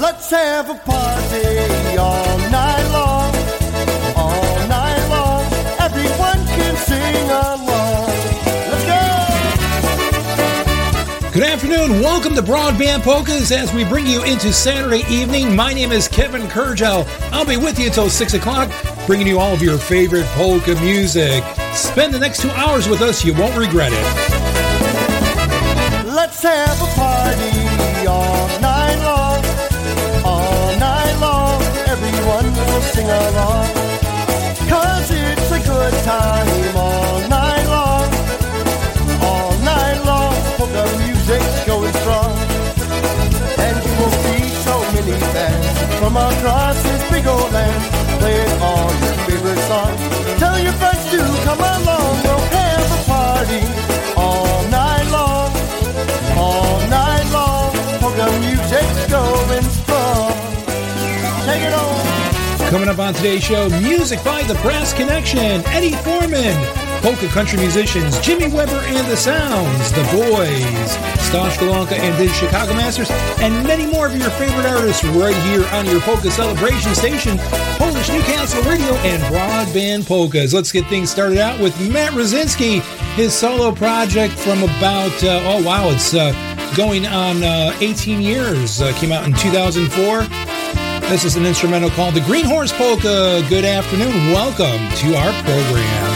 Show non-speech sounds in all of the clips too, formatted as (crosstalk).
Let's have a party all night long. All night long. Everyone can sing along. Let's go! Good afternoon. Welcome to Broadband Polkas as we bring you into Saturday evening. My name is Kevin Kurdziel. I'll be with you until 6 o'clock, bringing you all of your favorite polka music. Spend the next two hours with us. You won't regret it. Let's have a party all night long. Will sing along. Cause it's a good time all night long. All night long. Polka music's going strong. And you will see so many bands from across this big old land playing all your favorite songs. Tell your friends to come along. We'll have a party all night Coming up on today's show, music by the Brass Connection, Eddie Forman, polka country musicians, Jimmy Weber and the Sounds, The Boys, Stosh Golonka and the Chicago Masters, and many more of your favorite artists right here on your polka celebration station, Polish Newcastle Radio and Broadband Polkas. Let's get things started out with Matt Rosinski, his solo project from about, uh, oh wow, it's uh, going on uh, 18 years, uh, came out in 2004. This is an instrumental called the Green Horse Polka. Good afternoon. Welcome to our program.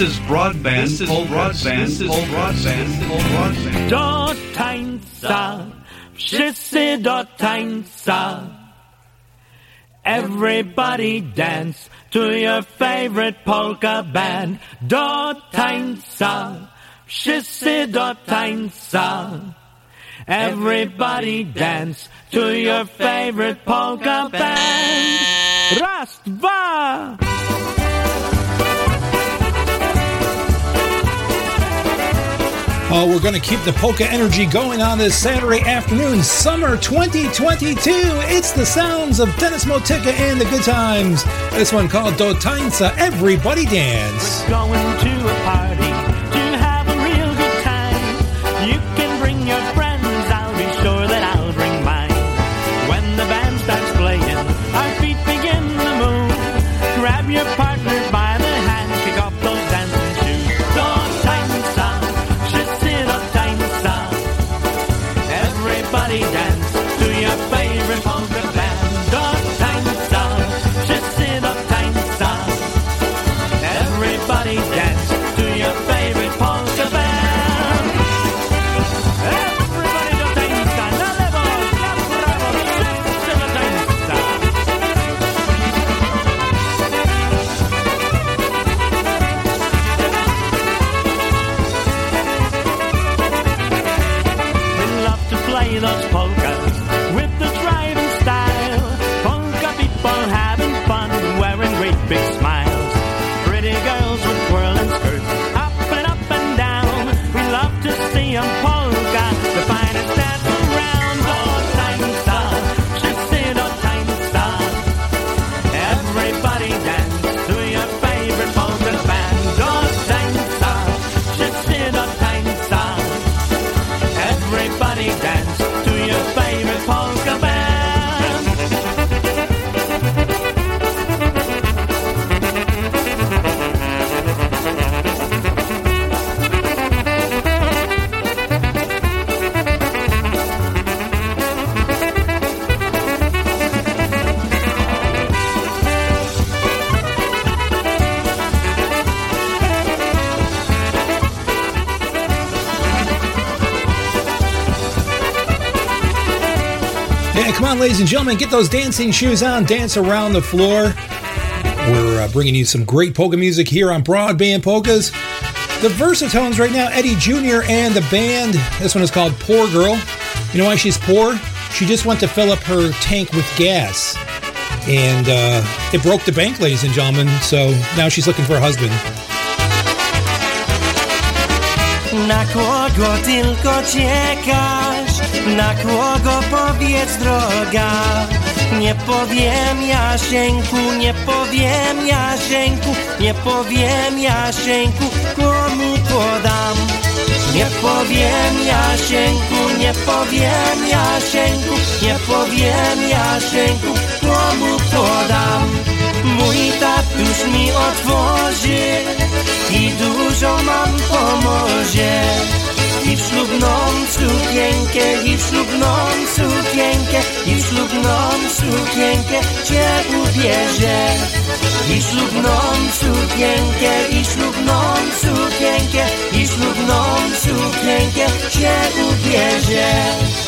This is broadband. This is broadband. This is broadband. broadband. Do tańca, wszyscy do tańca. Everybody dance to your favorite polka band. Do tańca, wszyscy do tańca. Everybody dance to your favorite polka band. We're going to keep the polka energy going on this Saturday afternoon, summer 2022. It's the sounds of Dennis Motika and the good times. This one called Do Tańca, Everybody Dance. Ladies and gentlemen, get those dancing shoes on, dance around the floor. We're uh, bringing you some great polka music here on Broadband Polkas. The Versatones right now, Eddie Jr. and the band. This one is called Poor Girl. You know why she's poor? She just went to fill up her tank with gas. And uh, it broke the bank, ladies and gentlemen, so now she's looking for a husband. Na kogo tylko? Na kogo powiedz droga? Nie powiem Jasieńku, nie powiem Jasieńku, nie powiem Jasieńku, komu podam? Nie powiem Jasieńku, nie powiem Jasieńku, nie powiem Jasieńku, komu podam? Mój tatuś mi otworzy i dużo mam pomoże. I w ślubną sukienkę, i w ślubną sukienkę, i w ślubną sukienkę cię ubierze. I ślubną sukienkę, i ślubną sukienkę, i ślubną sukienkę cię ubierze.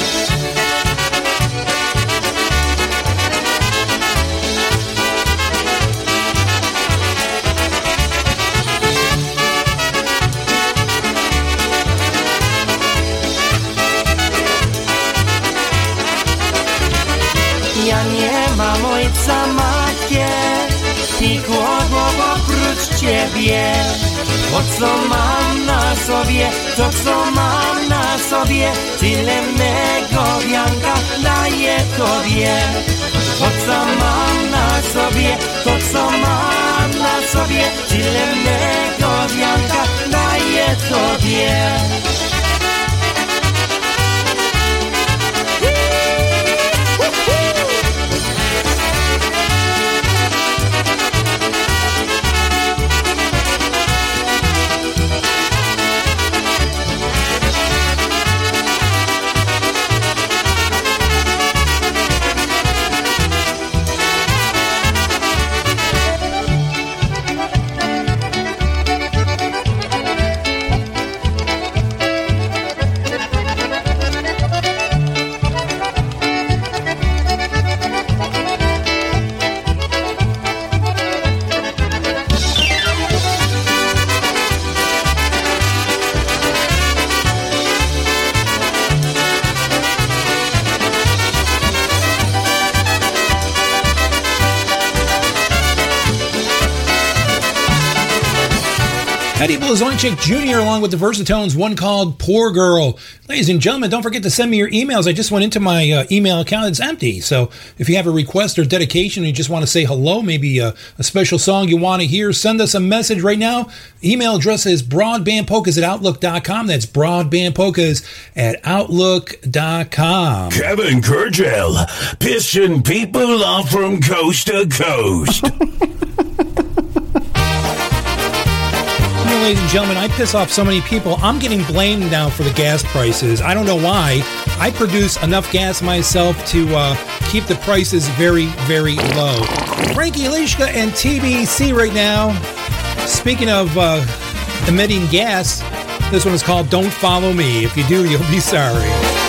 Ciebie To co mam na sobie, to co mam na sobie? Tyle mego wianka daję tobie. To co mam na sobie, to co mam na sobie? Tyle mego wianka daję tobie Eddie Blazonczyk Jr. along with the Versatones, one called Poor Girl. Ladies and gentlemen, don't forget to send me your emails. I just went into my uh, email account, it's empty. So if you have a request or dedication, or you just want to say hello, maybe a, a special song you want to hear, send us a message right now. Email address is broadbandpolkas at outlook.com. That's broadbandpolkas at outlook.com. Kevin Kurdziel, pissing people off from coast to coast. (laughs) ladies and gentlemen, I piss off so many people. I'm getting blamed now for the gas prices. I don't know why. I produce enough gas myself to uh, keep the prices very, very low. Frankie Lishka and TBC right now. Speaking of uh, emitting gas, this one is called Don't Follow Me. If you do, you'll be sorry.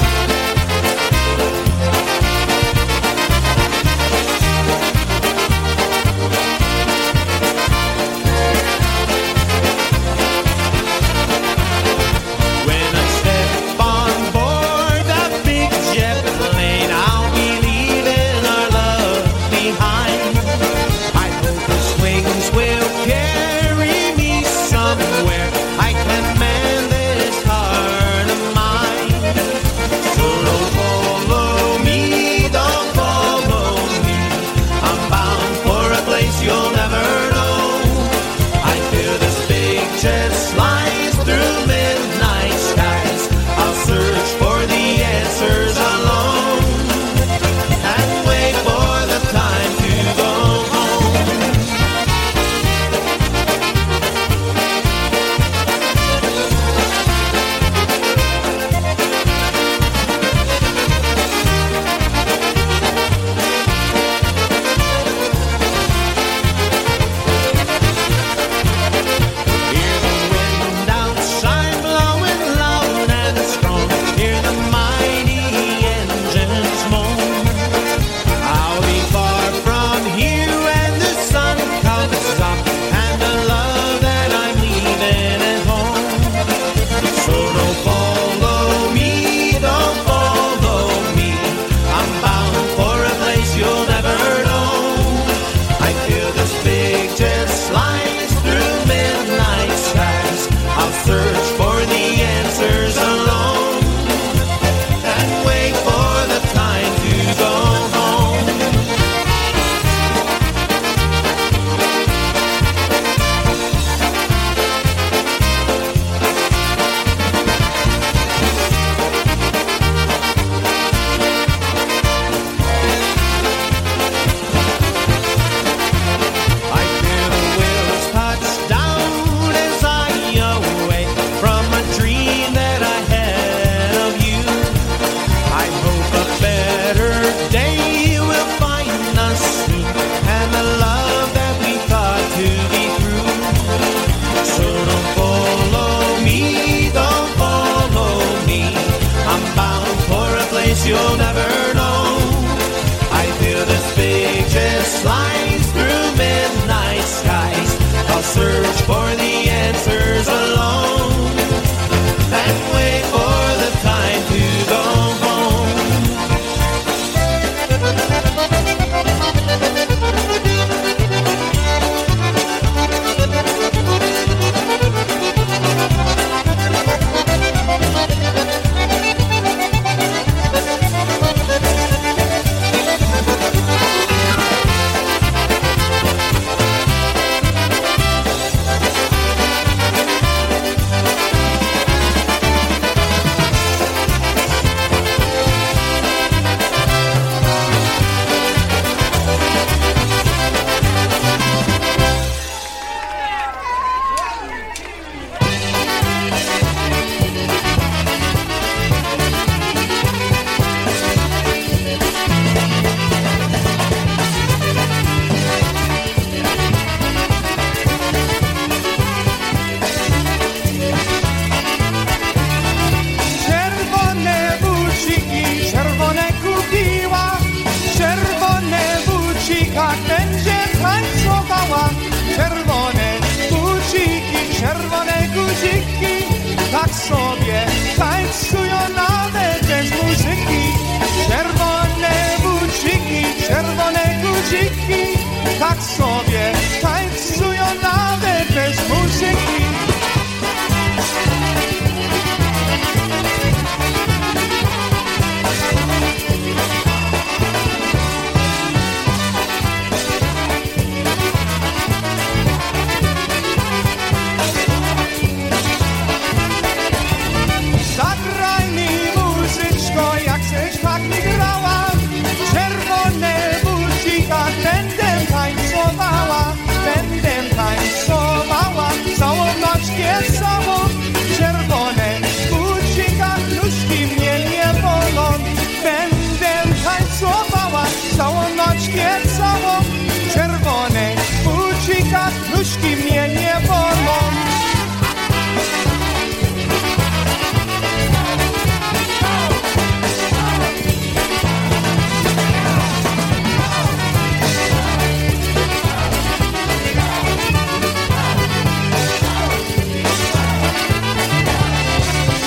czerwone guziki Tak sobie tańcują nawet bez muzyki. Czerwone buciki, czerwone guziki Tak sobie i mnie nie wolno.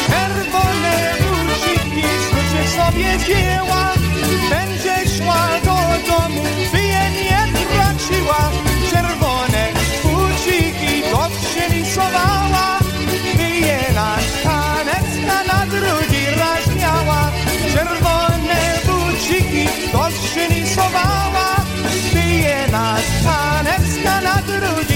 Czerwone brusiki, sobie dzieła. skąd się nisowała, bije nas panewska na drugi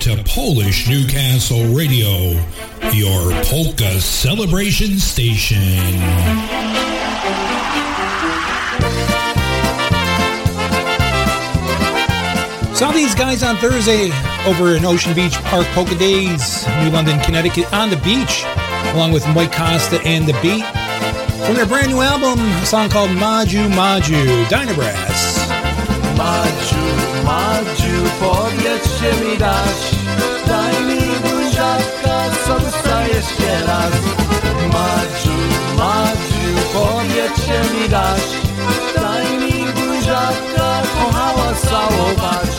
Polish Newcastle Radio, your polka celebration station. Saw these guys on Thursday over in Ocean Beach Park Polka Days, New London, Connecticut, on the beach, along with Mike Costa and The Beat. From their brand new album, a song called Maju Maju, Dynabrass. Maju, Maju, powiedz mi dasz. Daj mi buziaka, serca jeszcze raz. Madziu, Madziu, powiedz mi dasz. Daj mi buziaka, kochała całować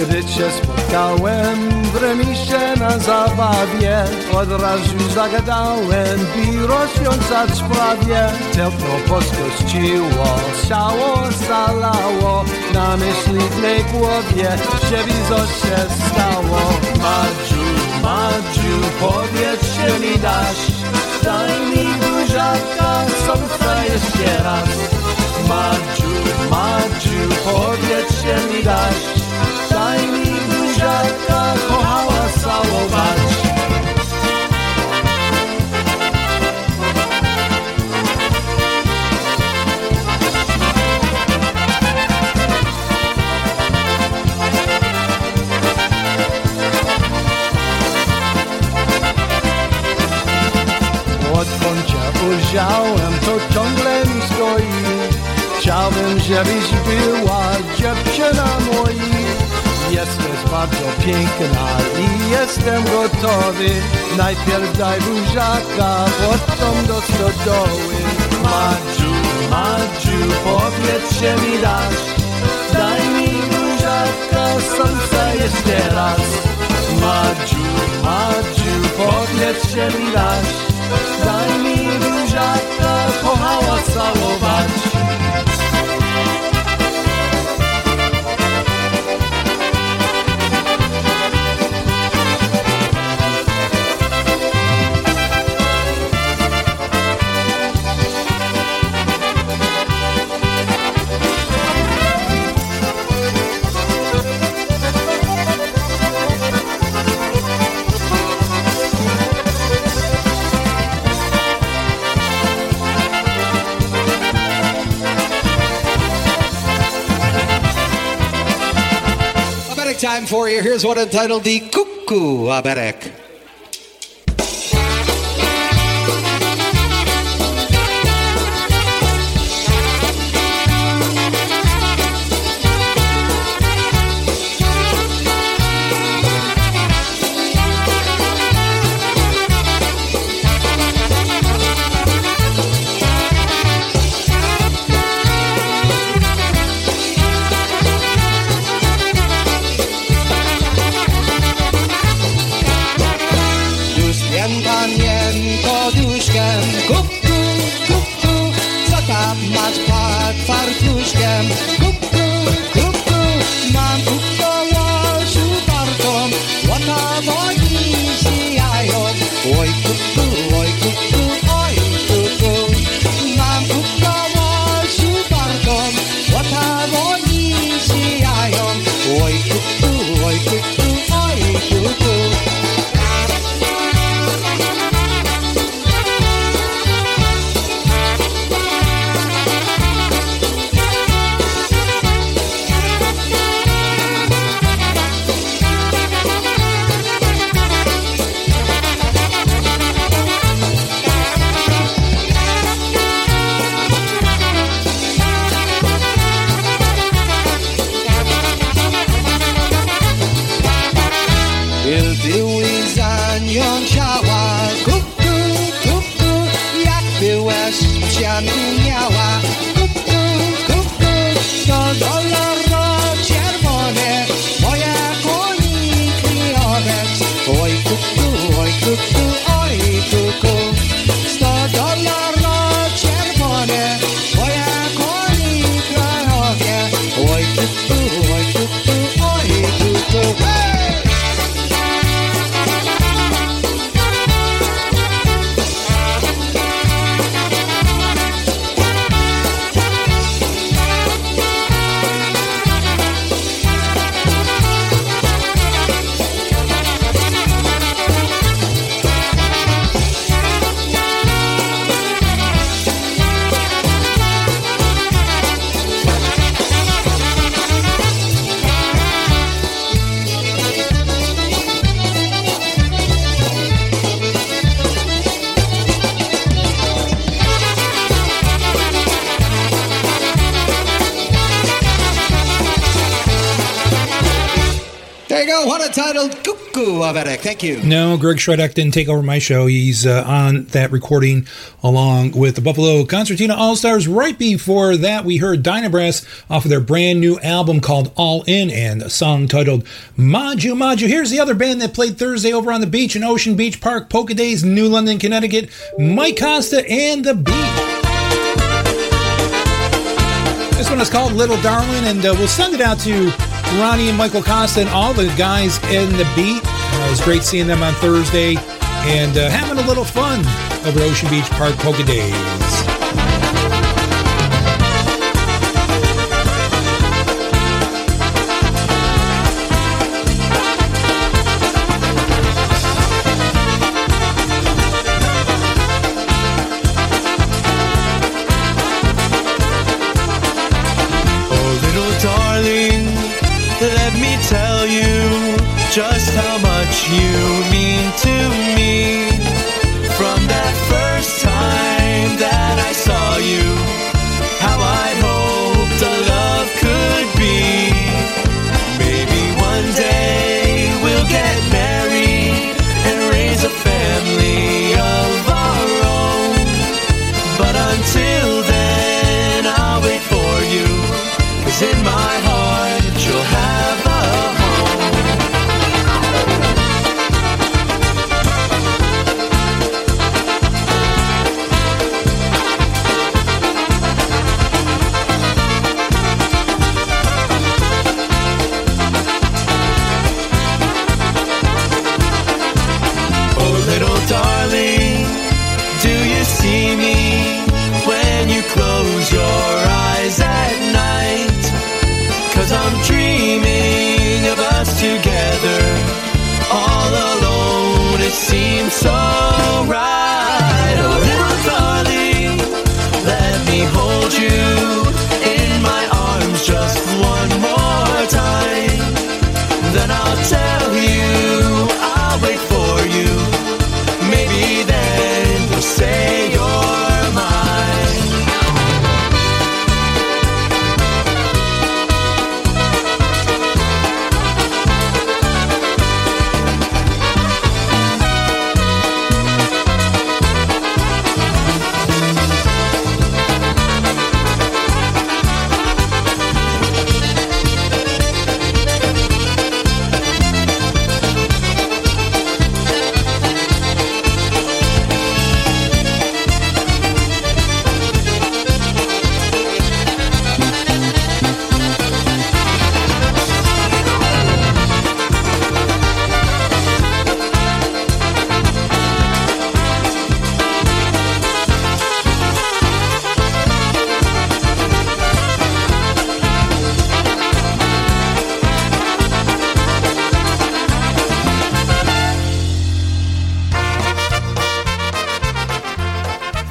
gdy cię spotkałem w remisie na zabawie Od razu zagadałem, by rozwiązać sprawie Tętno poskościło, ciało zalało Na myśliwnej głowie, coś się stało. Madziu, Madziu, powiedz mi dasz Daj mi buziaka, serca jeszcze raz. Madziu, Madziu, powiedz mi dasz Żebyś była dziewczyna moja Jesteś bardzo piękna i jestem gotowy. Najpierw daj buziaka, potem do stodoły. Madziu, Madziu, powiedz mi dasz. Daj mi buziaka, serca jeszcze raz. Madziu, Madziu, powiedz mi dasz. Daj mi buziaka, kochała całować for you. Here's one entitled The Cuckoo Aberek. Thank you. No, Greg Shredek didn't take over my show. He's uh, on that recording along with the Buffalo Concertina All Stars. Right before that, we heard Dynabrass off of their brand new album called All In and a song titled Maju Maju. Here's the other band that played Thursday over on the beach in Ocean Beach Park, Polka Days, New London, Connecticut. Mike Costa and the Beat. This one is called Little Darling, and uh, we'll send it out to Ronnie and Michael Costa and all the guys in the beat. It was great seeing them on Thursday and uh, having a little fun over Ocean Beach Park Polka Days. Oh, little darling, let me tell you just how much you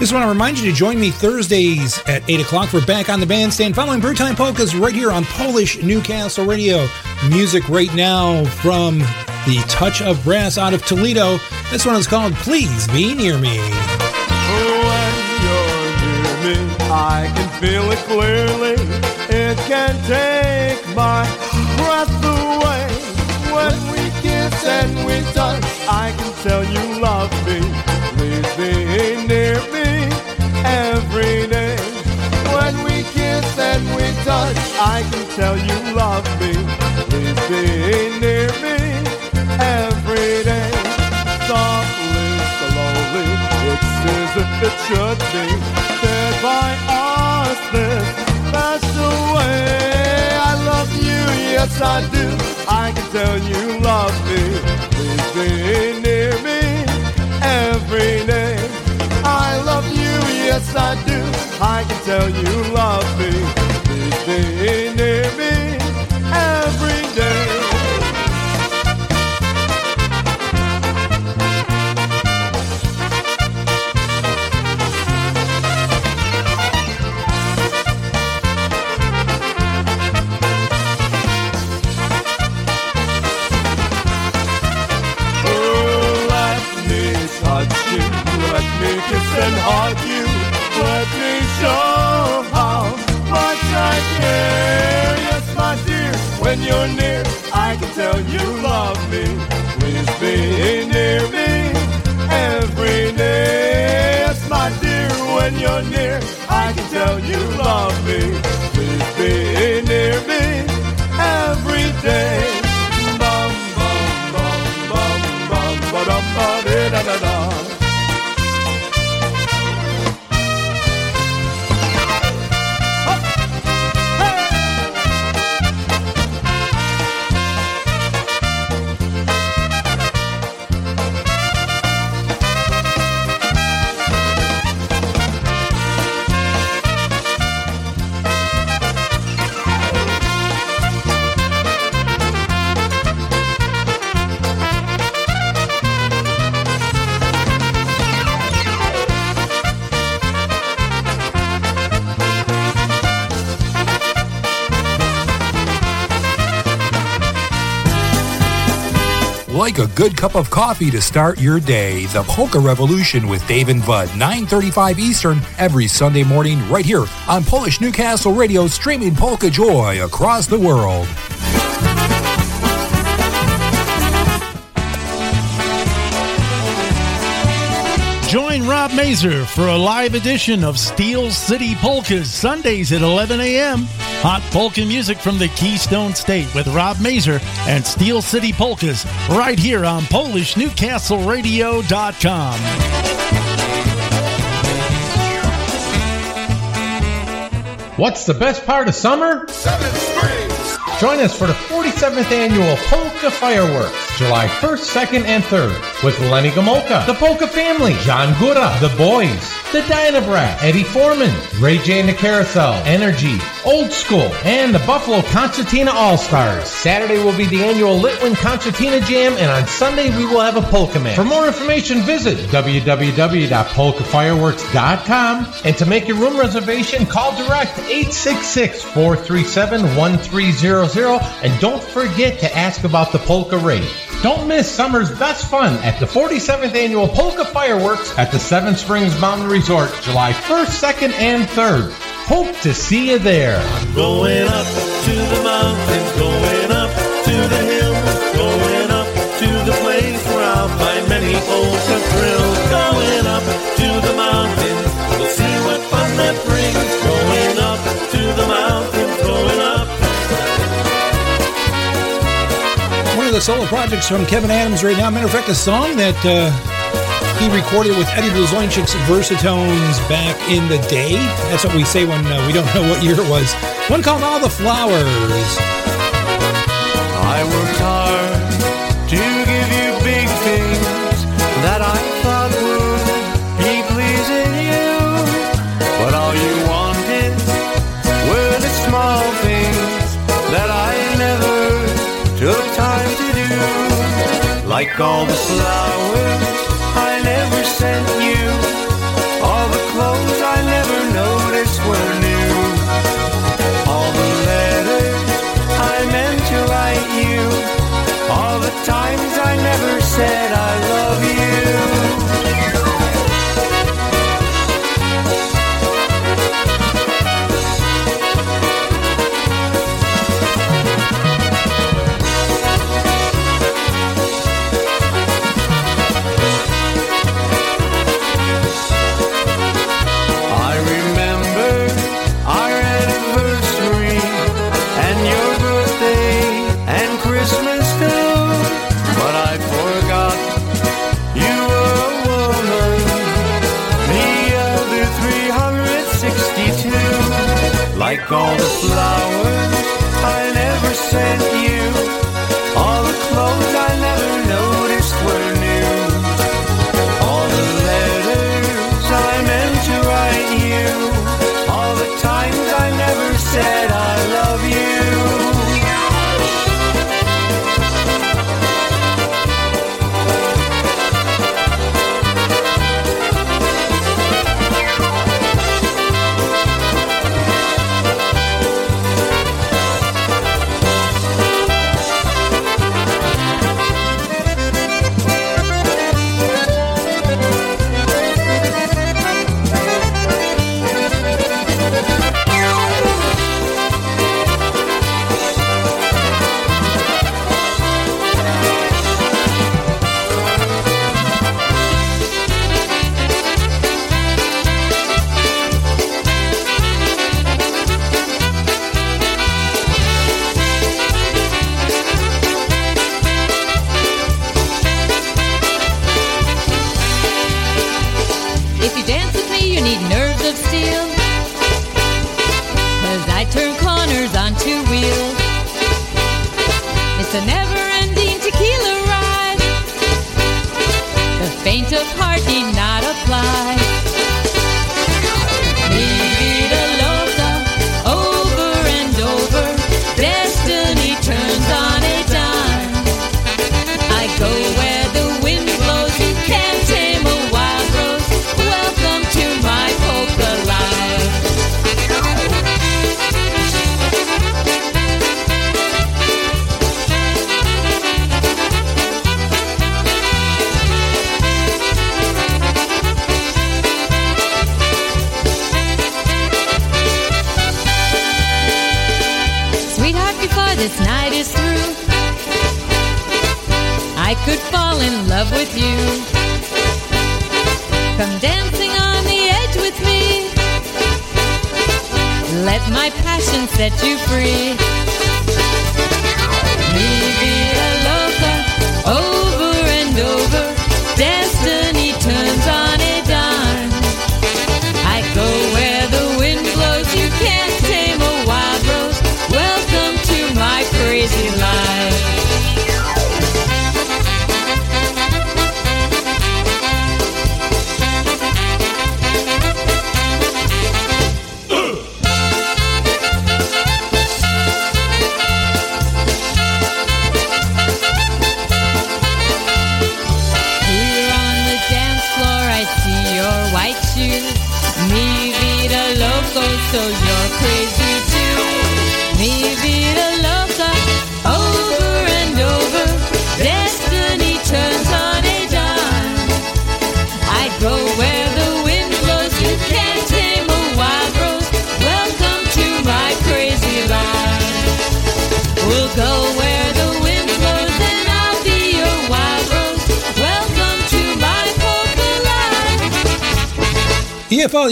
I just want to remind you to join me Thursdays at 8 o'clock for Back on the Bandstand following Brewtime Polkas right here on Polish Newcastle Radio. Music right now from the Touch of Brass out of Toledo. This one is called Please Be Near Me. When you're near me, I can feel it clearly. It can take my breath away. When we kiss and we touch, I can tell you love me. I can tell you love me. Please be near me every day. Softly, slowly, it's as if it should be. Said by us this special way. I love you, yes I do. I can tell you love me. Please be near me every day. I love you, yes I do. I can tell you love me. Please tell you love me. Please be near me every day. Yes, my dear, when you're near, I can tell you love me. Please be near me Like a good cup of coffee to start your day, the Polka Revolution with Dave and Bud, 9:35 Eastern every Sunday morning right here on Polish Newcastle Radio streaming Polka Joy across the world. Join Rob Mazer for a live edition of Steel City Polkas Sundays at 11 a.m. Hot polka music from the Keystone State with Rob Mazer and Steel City Polkas right here on PolishNewcastleRadio.com. What's the best part of summer? Seven Springs. Join us for the 47th annual Polka Fireworks, July 1st, 2nd, and 3rd, with Lenny Gomolka, the Polka Family, John Gura, the Boys, the Dynabrass, Eddie Forman, Ray J and the Carousel, Energy, Old School, and the Buffalo Concertina All Stars. Saturday will be the annual Litwin Concertina Jam, and on Sunday we will have a polka match. For more information, visit www.polkafireworks.com, and to make your room reservation, call direct 866-437-1300, and don't forget to ask about the polka rate. Don't miss summer's best fun at the 47th annual Polka Fireworks at the Seven Springs Mountain Resort, July 1st, 2nd, and 3rd. Hope to see you there. Going up to the mountains, going up to the hills, going up to the place where I'll find many polka of the solo projects from Kevin Adams right now. Matter of fact, a song that uh, he recorded with Eddie Blazonczyk's Versatones back in the day. That's what we say when uh, we don't (laughs) know what year it was. One called All the Flowers. I worked hard to Like all the flowers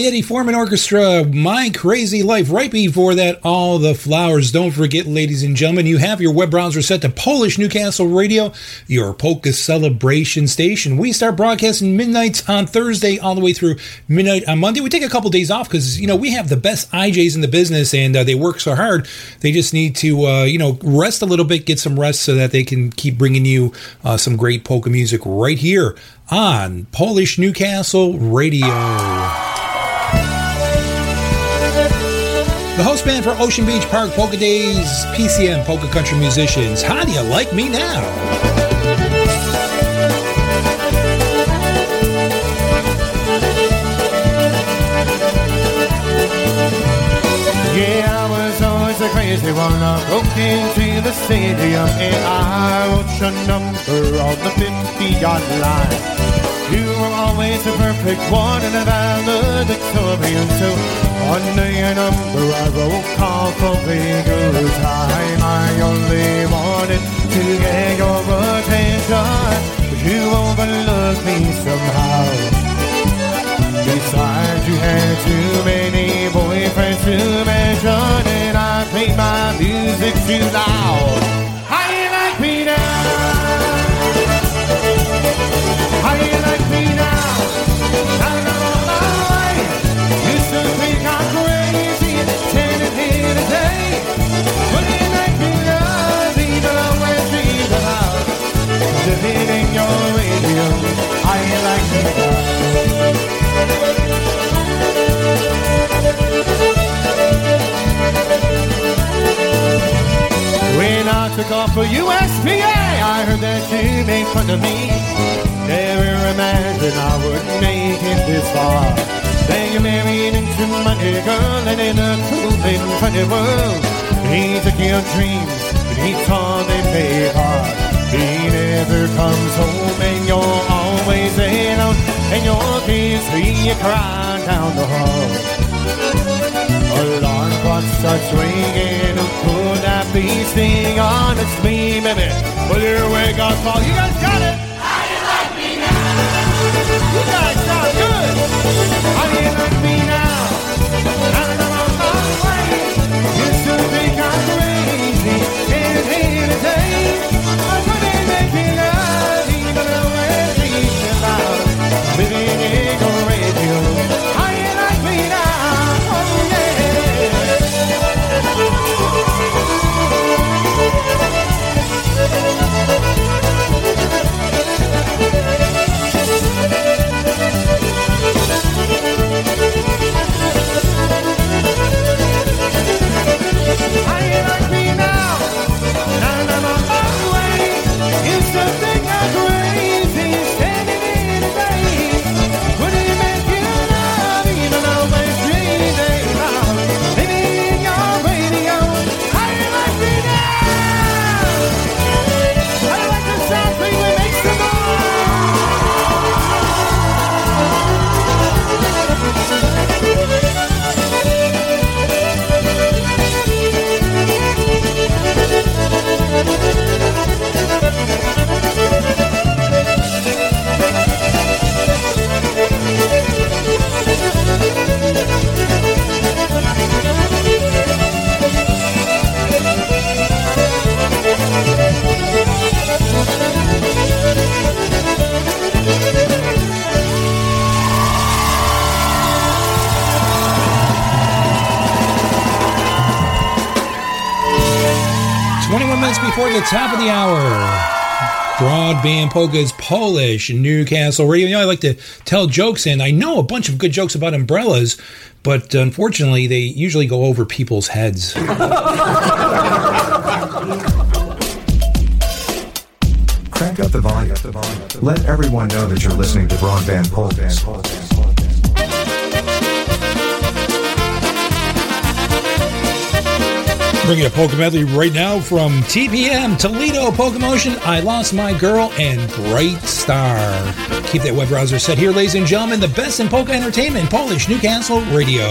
Eddie Forman Orchestra, My Crazy Life. Right before that, All the Flowers. Don't forget, ladies and gentlemen, you have your web browser set to Polish Newcastle Radio, your polka celebration station. We start broadcasting midnights on Thursday all the way through midnight on Monday. We take a couple days off because, you know, we have the best IJs in the business and uh, they work so hard. They just need to, uh, you know, rest a little bit, get some rest so that they can keep bringing you uh, some great polka music right here on Polish Newcastle Radio. The host band for Ocean Beach Park Polka Days, PCM Polka Country Musicians. How do you like me now? Yeah, I was always a crazy one. I broke into the stadium and I wrote your number on the 50-yard line. Were always the perfect one and a valedictorian. So under your number I wrote call for a good time. I only wanted to get your attention, but you overlooked me somehow. Besides, you had too many boyfriends to mention, and I played my music too loud. Took off for USPA, I heard that you made fun of me. Never imagined I would make it this far. Then you married into money, girl, and in a cool and funny world. He took your dreams, and he them they hard. He never comes home, and you're always alone. And your kids you crying down the hall. Alarm clocks start ringing. Who could that be? Sing on, it's me, baby. Well, your wake up call. You guys got it. How you like me now? You guys sound good. How you like me now? I'm to think I'm crazy. Today, I couldn't make it minutes before the top of the hour. Broadband Polka's Polish Newcastle Radio. You know, I like to tell jokes, and I know a bunch of good jokes about umbrellas, but uh, unfortunately, they usually go over people's heads. Crank up the volume. Let everyone know that you're listening to Broadband Polkas. Bringing a polka medley right now from TPM, Toledo, Polka Motion, I Lost My Girl, and Bright Star. Keep that web browser set here, ladies and gentlemen. The best in polka entertainment, Polish Newcastle Radio.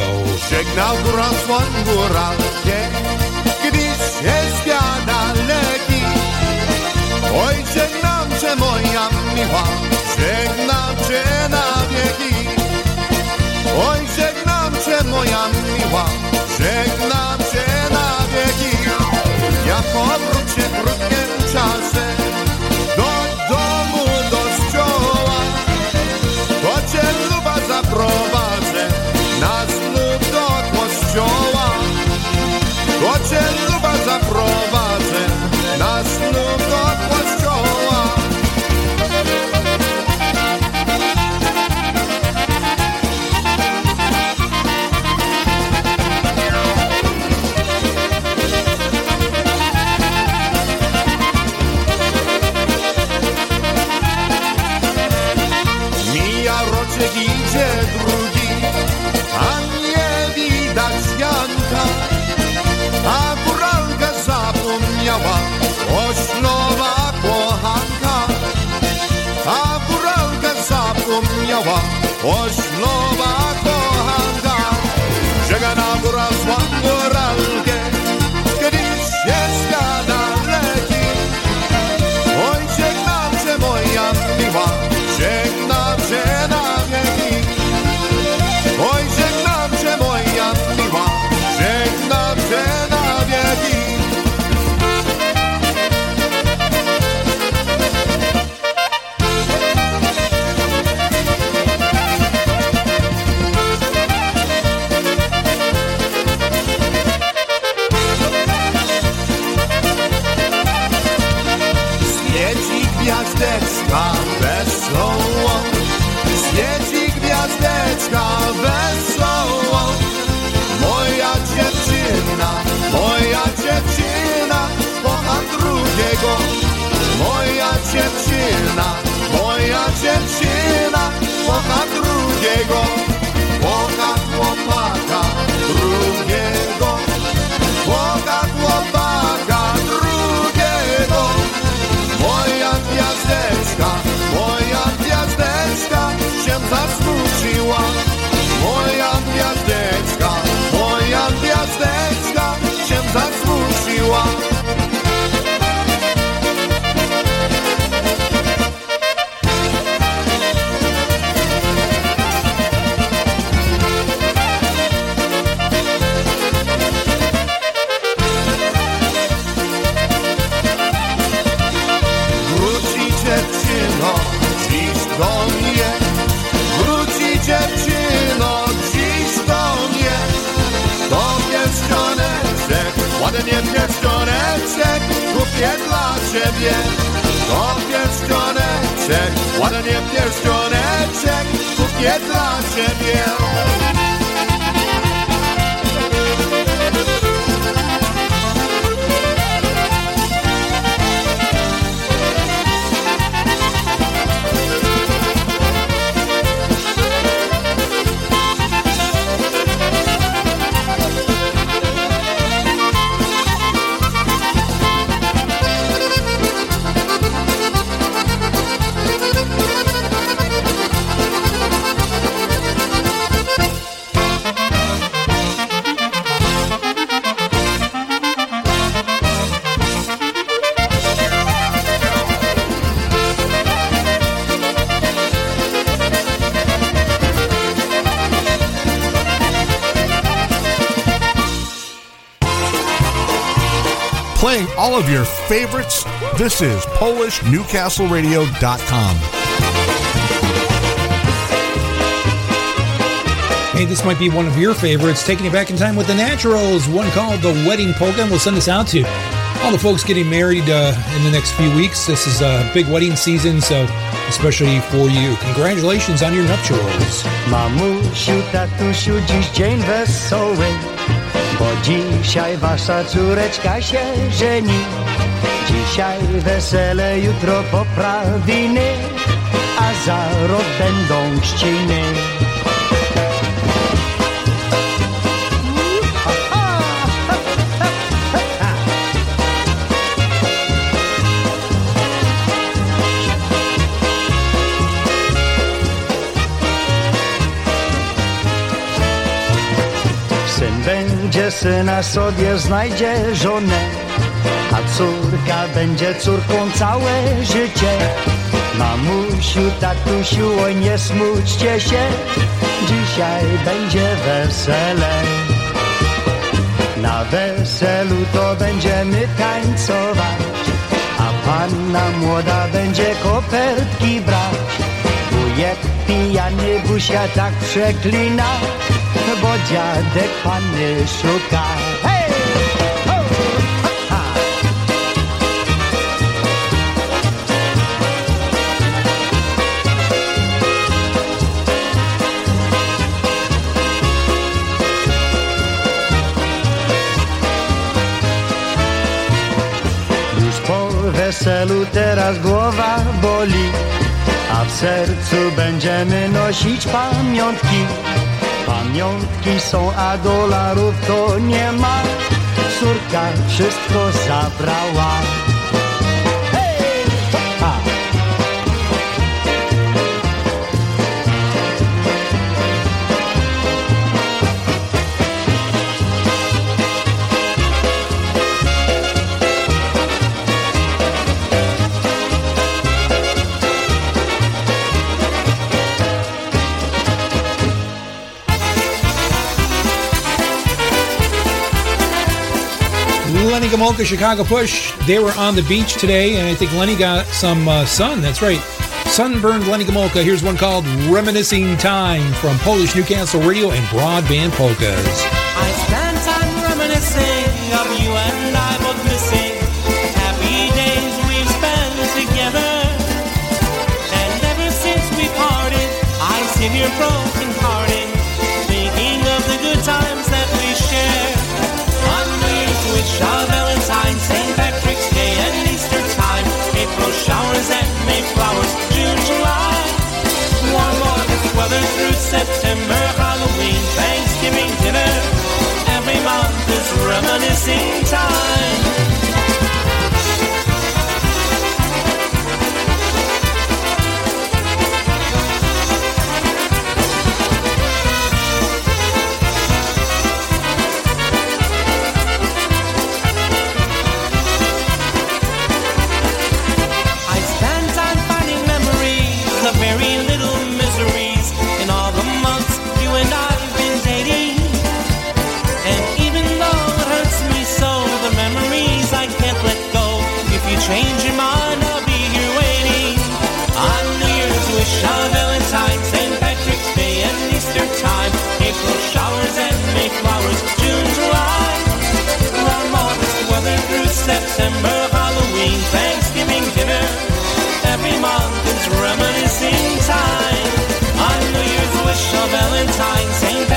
Moja miła, Powrócę w krótkim czasie do domu, do ścioła. To cię luba zaprowadzę na znów do kościoła. To cię Hoje favorites. This is PolishNewcastleRadio.com. Hey, this might be one of your favorites. Taking it back in time with the Naturals. One called The Wedding Polka. And we'll send this out to All the folks getting married uh, in the next few weeks. This is a big wedding season, so especially for you. Congratulations on your nuptials. Mamusiu, tatusiu, dziś dzień wesoły, bo dzisiaj wasza córeczka się żeni. Dzisiaj wesele, jutro poprawiny, a za rok będą chrzciny. Syn będzie syna sobie znajdzie żonę, a córka będzie córką całe życie. Mamusiu, tatusiu, oj nie smućcie się, dzisiaj będzie wesele. Na weselu to będziemy tańcować, a panna młoda będzie kopertki brać. Wujek pijany busia tak przeklina, bo dziadek panny szuka. Weselu teraz głowa boli, a w sercu będziemy nosić pamiątki. Pamiątki są, a dolarów to nie ma. Córka wszystko zabrała. Gomulka, Chicago Push. They were on the beach today, and I think Lenny got some uh, sun. That's right. Sunburned Lenny Gomulka. Here's one called Reminiscing Time from Polish Newcastle Radio and Broadband Polkas. April showers and May flowers, June, July. Warm August weather through September, Halloween, Thanksgiving dinner. Every month is reminiscing time. September, Halloween, Thanksgiving dinner. Every month is reminiscing time. On New Year's wish, on Valentine's, St.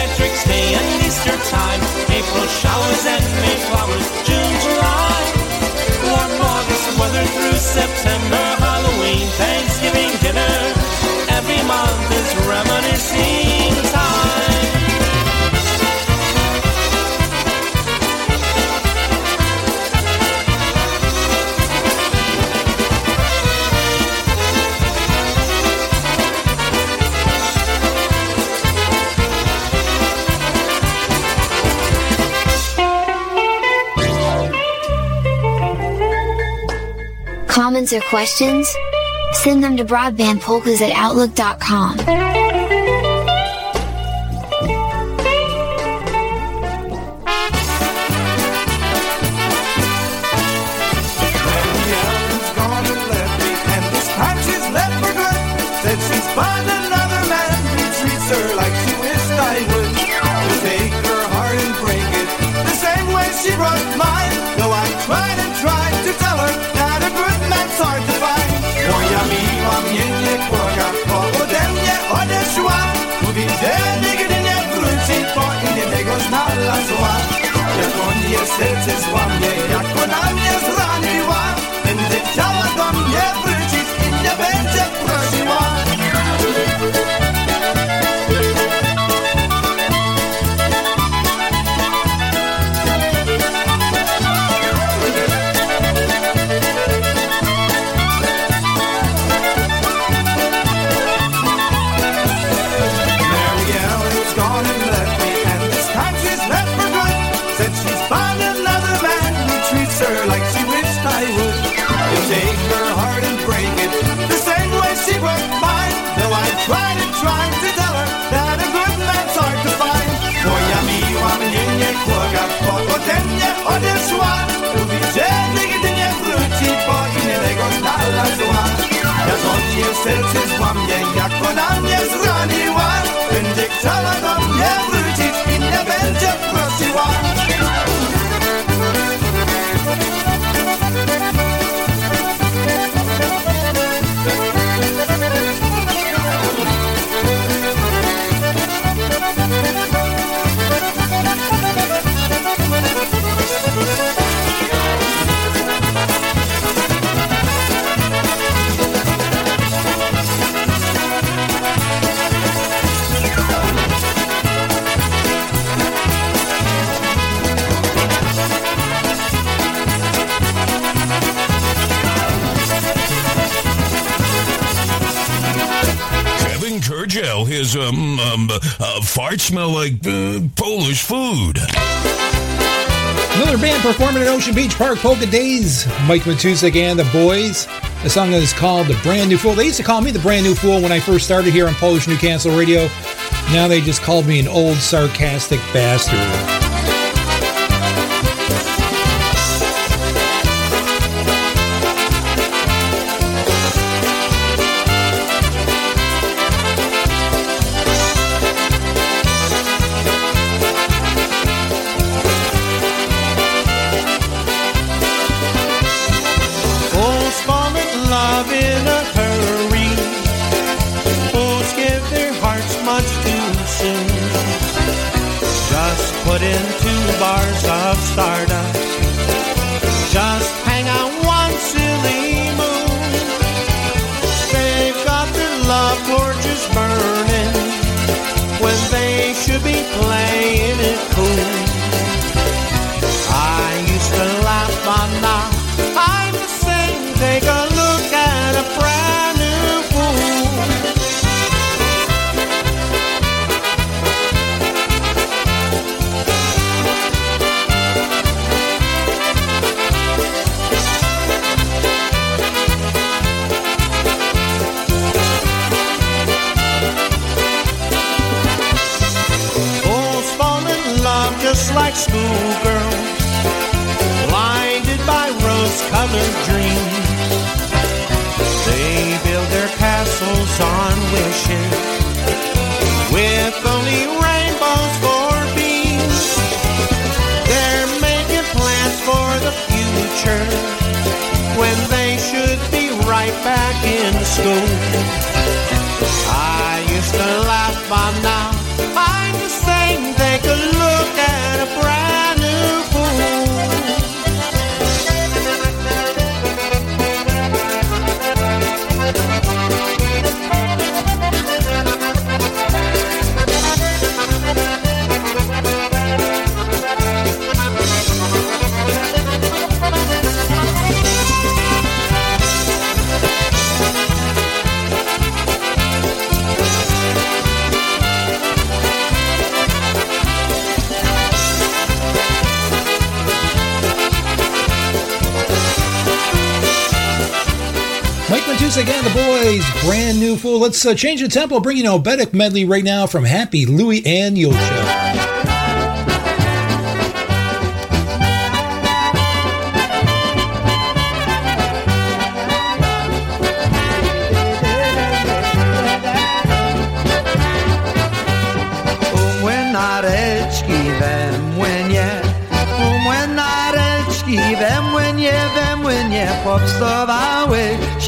Comments or questions? Send them to broadbandpolkas at outlook.com. nie płaka Bo ode mnie odeszła. Mówi, że nigdy nie wróci Bo innego znalazła. Jak on jej serce złamie Jak ona mnie zraniła. Będzie chciała do mnie wrócić Sobie serce złamie, jak ona mnie zraniła. Uh, fart smell like uh, Polish food. Another band performing at Ocean Beach Park Polka Days. Mike Matusik and the Boys. The song is called The Brand New Fool. They used to call me the Brand New Fool when I first started here on Polish Newcastle Radio. Now they just called me an old sarcastic bastard. Put in two bars of stardust. Just hang on one silly moon. They've got their love torches burning when they should be playing it cool. Schoolgirls, blinded by rose-colored dreams. They build their castles on wishes, with only rainbows for beams. They're making plans for the future, when they should be right back in school. I used to laugh, but now Matusik and the Boys, Brand New Fool. Let's uh, change the tempo, bring you an Oberek medley right now from Happy Louie and Julcia.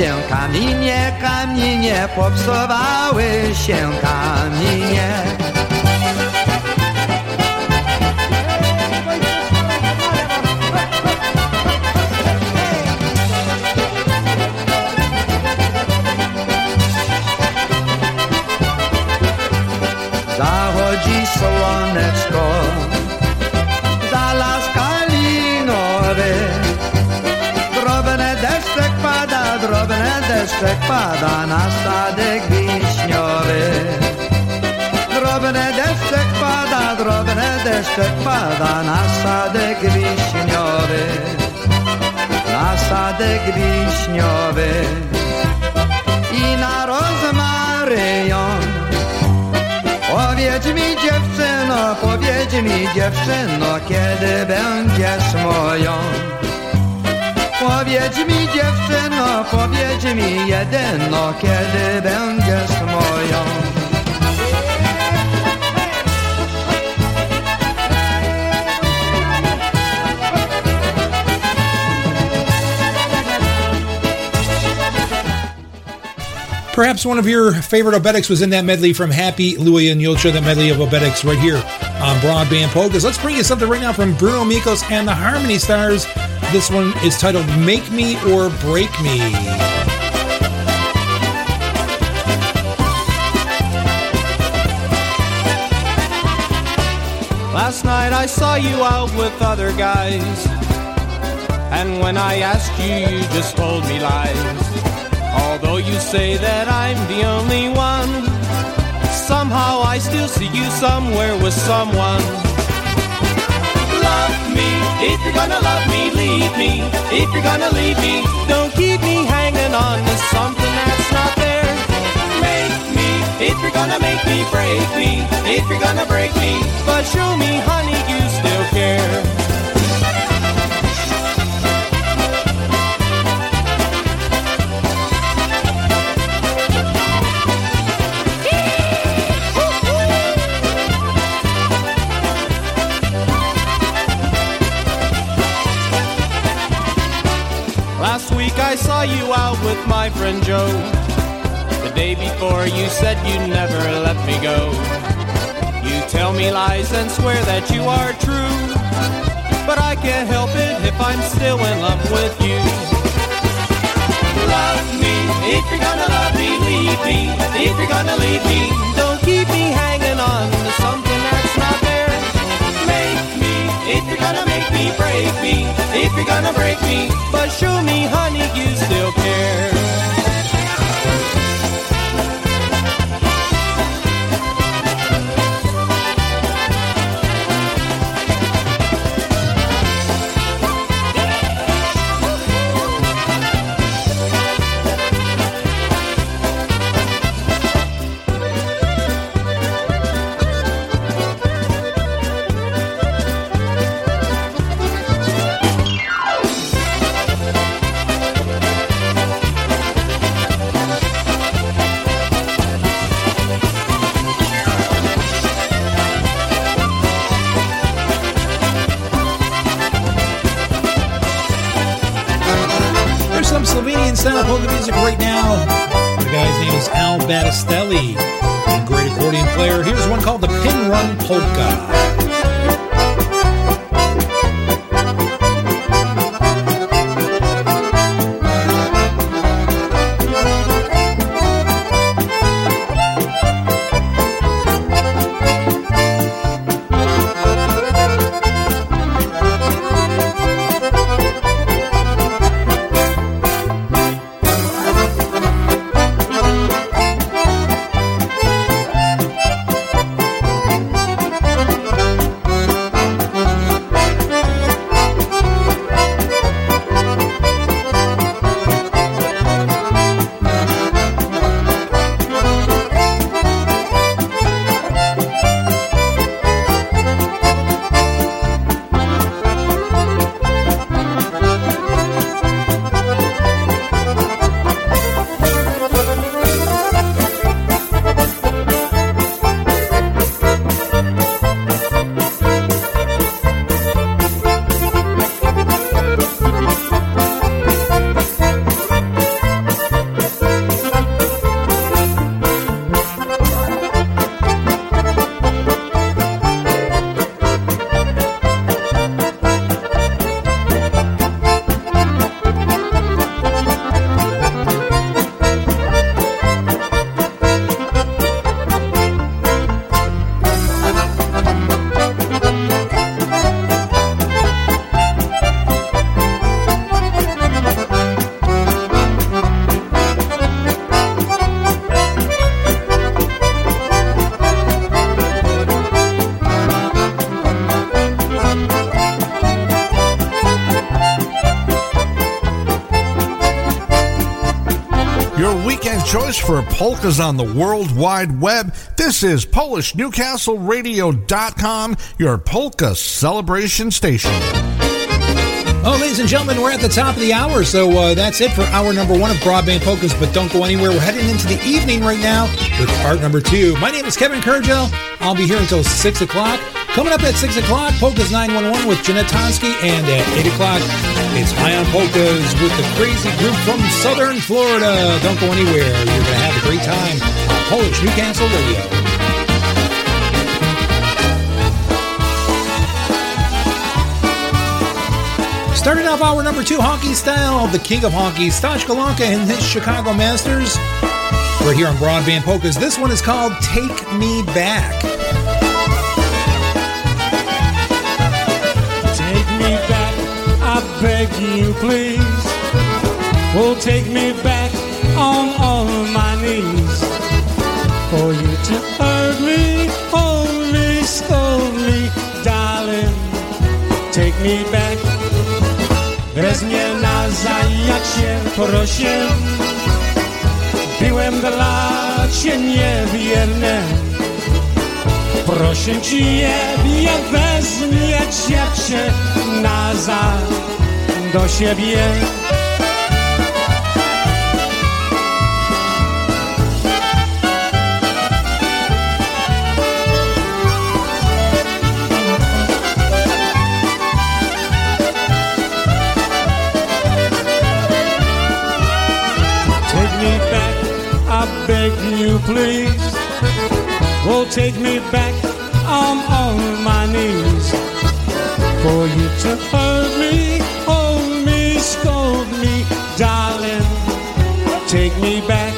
Się kamienie, kamienie popsowały się kamienie. Deszczek pada na stadek wiśniowy. Drobne deszczek pada, drobne deszczek pada na sadek wiśniowy. Na sadek wiśniowy i na rozmaryjon. Powiedz mi dziewczyno, powiedz mi dziewczyno, kiedy będziesz moją. Powiedz mi dziewczyno, powiedz mi jedyno, kiedy będziesz moją. Perhaps one of your favorite obereks was in that medley from Happy Louie, and you'll show that medley of obereks right here on Broadband Polkas. Let's bring you something right now from Bruno Mikos and the Harmony Stars. This one is titled Make Me or Break Me. Last night I saw you out with other guys. And when I asked you, you just told me lies. Although you say that I'm the only one, somehow I still see you somewhere with someone. If you're gonna love me, leave me. If you're gonna leave me, don't keep me hanging on to something that's not there. Make me, if you're gonna make me, break me. If you're gonna break me, but show me, honey, you still care. I saw you out with my friend Joe. The day before you said you'd never let me go. You tell me lies and swear that you are true. But I can't help it if I'm still in love with you. Love me, if you're gonna love me, leave me. If you're gonna leave me, don't keep me hanging on to something if you're gonna make me, break me. If you're gonna break me, but show me, honey, you still care. Polkas on the World Wide Web. This is PolishNewcastleRadio.com, your polka celebration station. Oh, ladies and gentlemen, we're at the top of the hour, so uh, that's it for hour number one of Broadband Polkas, but don't go anywhere. We're heading into the evening right now with part number two. My name is Kevin Kurdziel. I'll be here until 6 o'clock. Coming up at 6 o'clock, Polkas 911 with Jeanette Tonsky, and at 8 o'clock, it's High on Polkas with the crazy group from Southern Florida. Don't go anywhere. You're time on Polish Newcastle Radio. Starting off hour number two, Honky Style, the king of honky, Stash Golonka and his Chicago Masters. We're here on Broadband Polkas. This one is called Take Me Back. Take me back, I beg you please. Oh, take me back on all knees. For you to hurt me, me, scold me, darling. Take me back. Weź mnie na zajacie, proszę. Byłem dla cię niewierny. Proszę ciebie, wezmie cię nazad do siebie. Please. Oh, take me back on all my knees. For you to hurt me, hold me, scold me, darling. Take me back.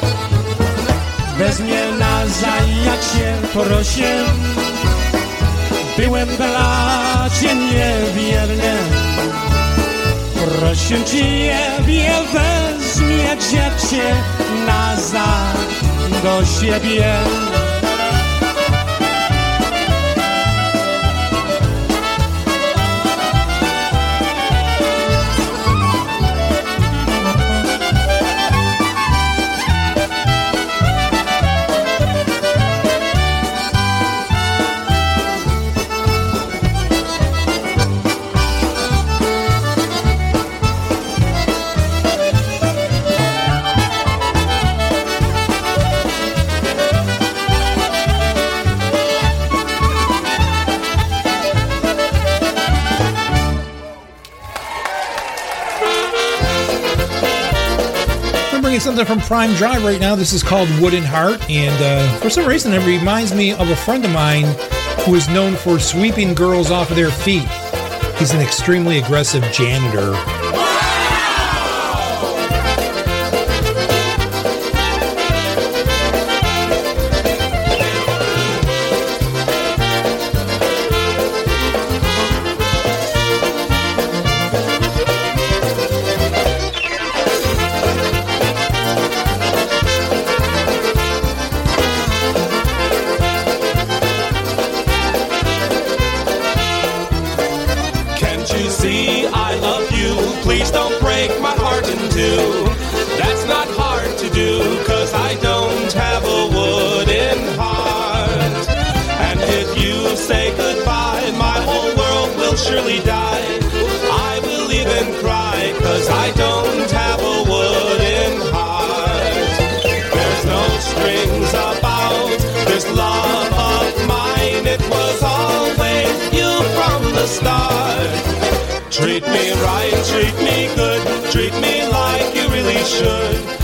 Bez mnie na zajacie, proszę. Byłem dla cię niewierny. Proszę ciebie, wezmie cię nazad do siebie. Something from Prime Drive right now. This is called Wooden Heart, and uh, for some reason, it reminds me of a friend of mine who is known for sweeping girls off of their feet. He's an extremely aggressive janitor. Right, treat me good, treat me like you really should.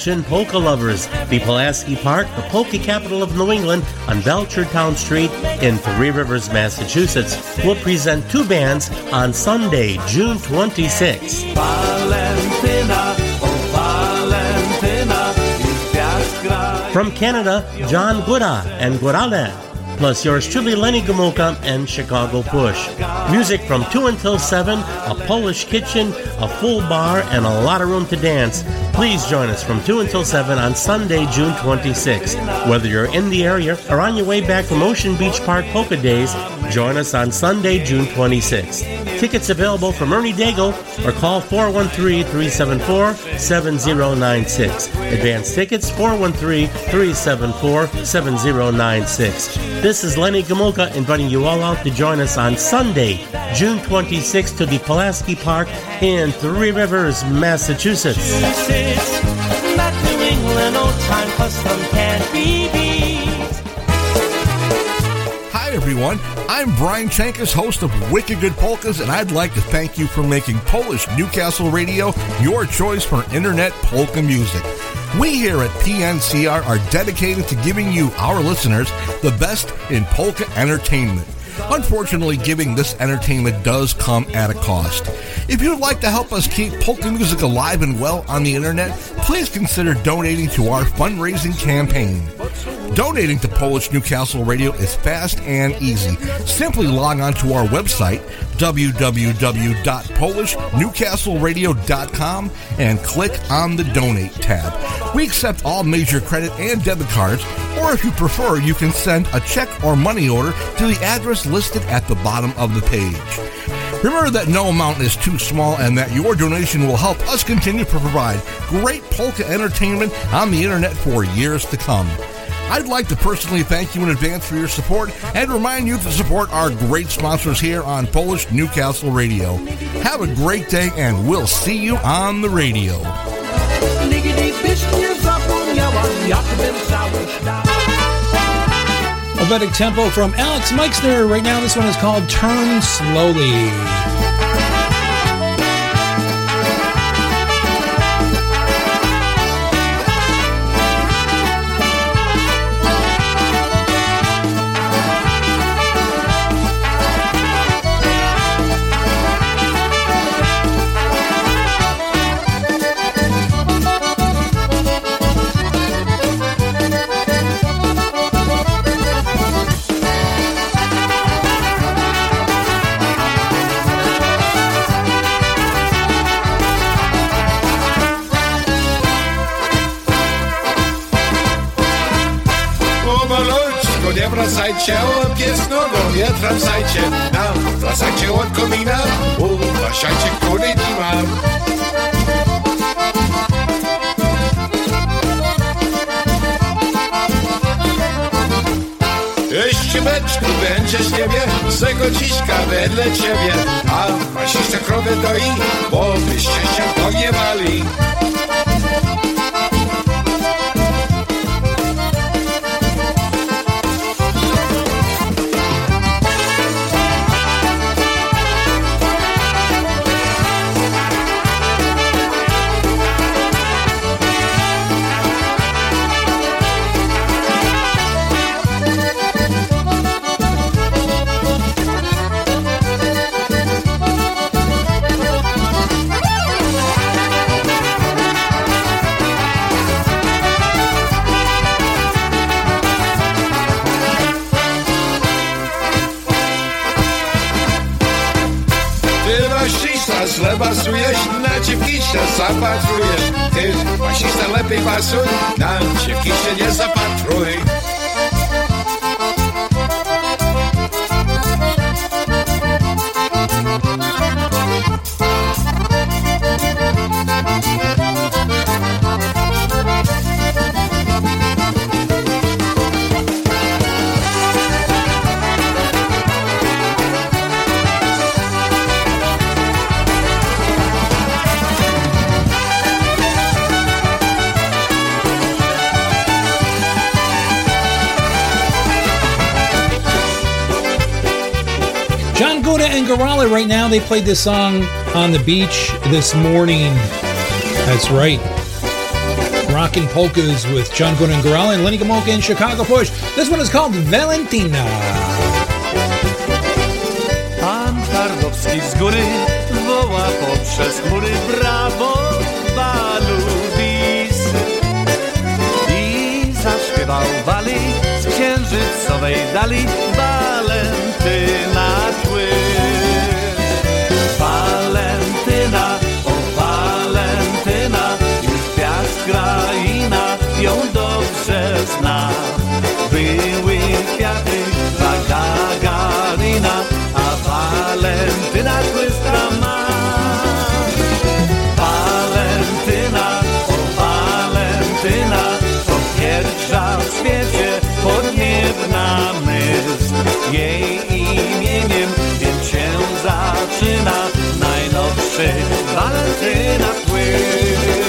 Attention polka lovers. The Pulaski Park, the polka capital of New England, on Belchertown Street in Three Rivers, Massachusetts, will present two bands on Sunday, June 26. Valentyna, oh Valentyna, już gwiazd gra. From Canada, John Gora and Gorale. Plus yours truly, Lenny Gomulka and Chicago Push. Music from 2 until 7, a Polish kitchen, a full bar, and a lot of room to dance. Please join us from 2 until 7 on Sunday, June 26th. Whether you're in the area or on your way back from Ocean Beach Park Polka Days, join us on Sunday, June 26th. Tickets available from Ernie Daigle or call 413-374-7096. Advance tickets 413-374-7096. This is Lenny Gomulka inviting you all out to join us on Sunday, June 26th to the Pulaski Park in Three Rivers, Massachusetts. Massachusetts. That New England old time custom can't be beat. Hi, everyone. I'm Brian Chankus, host of Wicked Good Polkas, and I'd like to thank you for making Polish Newcastle Radio your choice for internet polka music. We here at PNCR are dedicated to giving you, our listeners, the best in polka entertainment. Unfortunately, giving this entertainment does come at a cost. If you'd like to help us keep polka music alive and well on the internet, please consider donating to our fundraising campaign. Donating to Polish Newcastle Radio is fast and easy. Simply log on to our website, www.polishnewcastleradio.com, and click on the Donate tab. We accept all major credit and debit cards, or if you prefer, you can send a check or money order to the address listed at the bottom of the page. Remember that no amount is too small and that your donation will help us continue to provide great polka entertainment on the internet for years to come. I'd like to personally thank you in advance for your support and remind you to support our great sponsors here on Polish Newcastle Radio. Have a great day and we'll see you on the radio. Vedic tempo from Alex Meixner. Right now, this one is called Turn Slowly. ciało pies nogowie Wracajcie nam, wracajcie od komina Uważajcie, kury nie mam. Jeśli beczku będziesz niebie, złego dziśka wedle ciebie, a masz jeszcze krowę do i, bo byście się pogniewali. Wasista źle basujesz, na dziewkicie zapatrujesz. Ty wasista lepiej basuj, na dziewkicie nie zapatruj. And Gorale right now, they played this song on the beach this morning. That's right. rockin' polkas with John and Gorale and Lenny Gomulka and Chicago Push. This one is called Valentina. Pan z góry woła poprzez chmury brawo i zaśpiewał wali z księżycowej dali ją dobrze zna. Były kwiaty dla Gagarina, a Walentyna tłyska ma. Walentyna, o Walentyna, to pierwsza w świecie podniebna myśl. Jej imieniem więc się zaczyna najnowszy Walentyna płyn.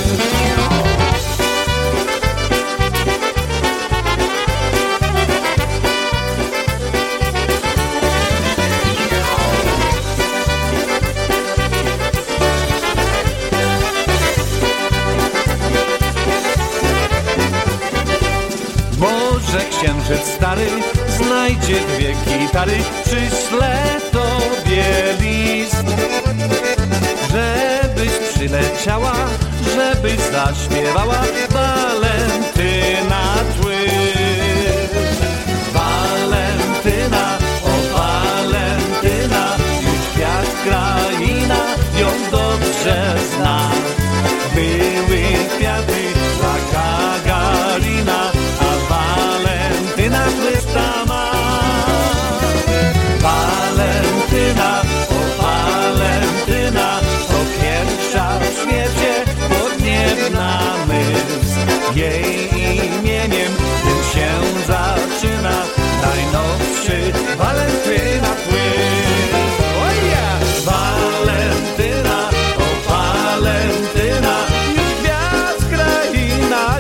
Znajdzie dwie gitary, przyślę tobie list, żebyś przyleciała, żebyś zaśpiewała Walentyna tły. Walentyna, o Walentyna, już kwiat kraina ją dobrze zna.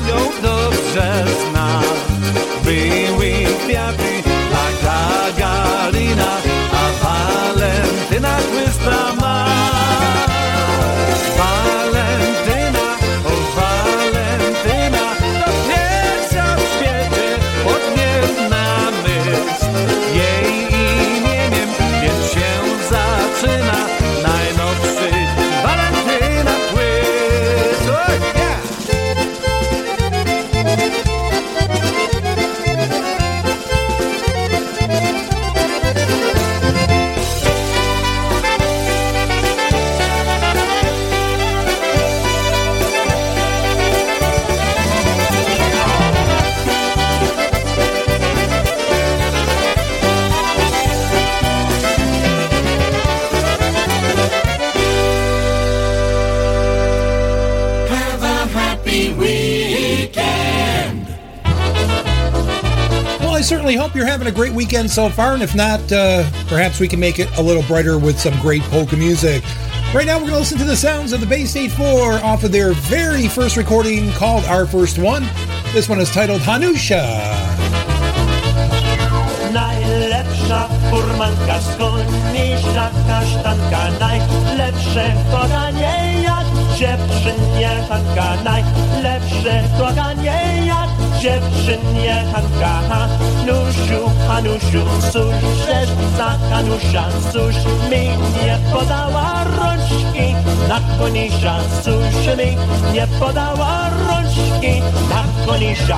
Ją dobrze zna. Były kwiaty dla Gagarina, a Walentyna tłyska certainly hope you're having a great weekend so far, and if not, uh, perhaps we can make it a little brighter with some great polka music. Right now, we're going to listen to the sounds of the Bay State 4 off of their very first recording called Our First One. This one is titled Hanusha. dziewczynie Hanka, Hanusiu, Hanusiu, cóż żeś za Hanusia, cóż mi nie podała rączki, na konisia, cóż mi nie podała rączki, na konisia.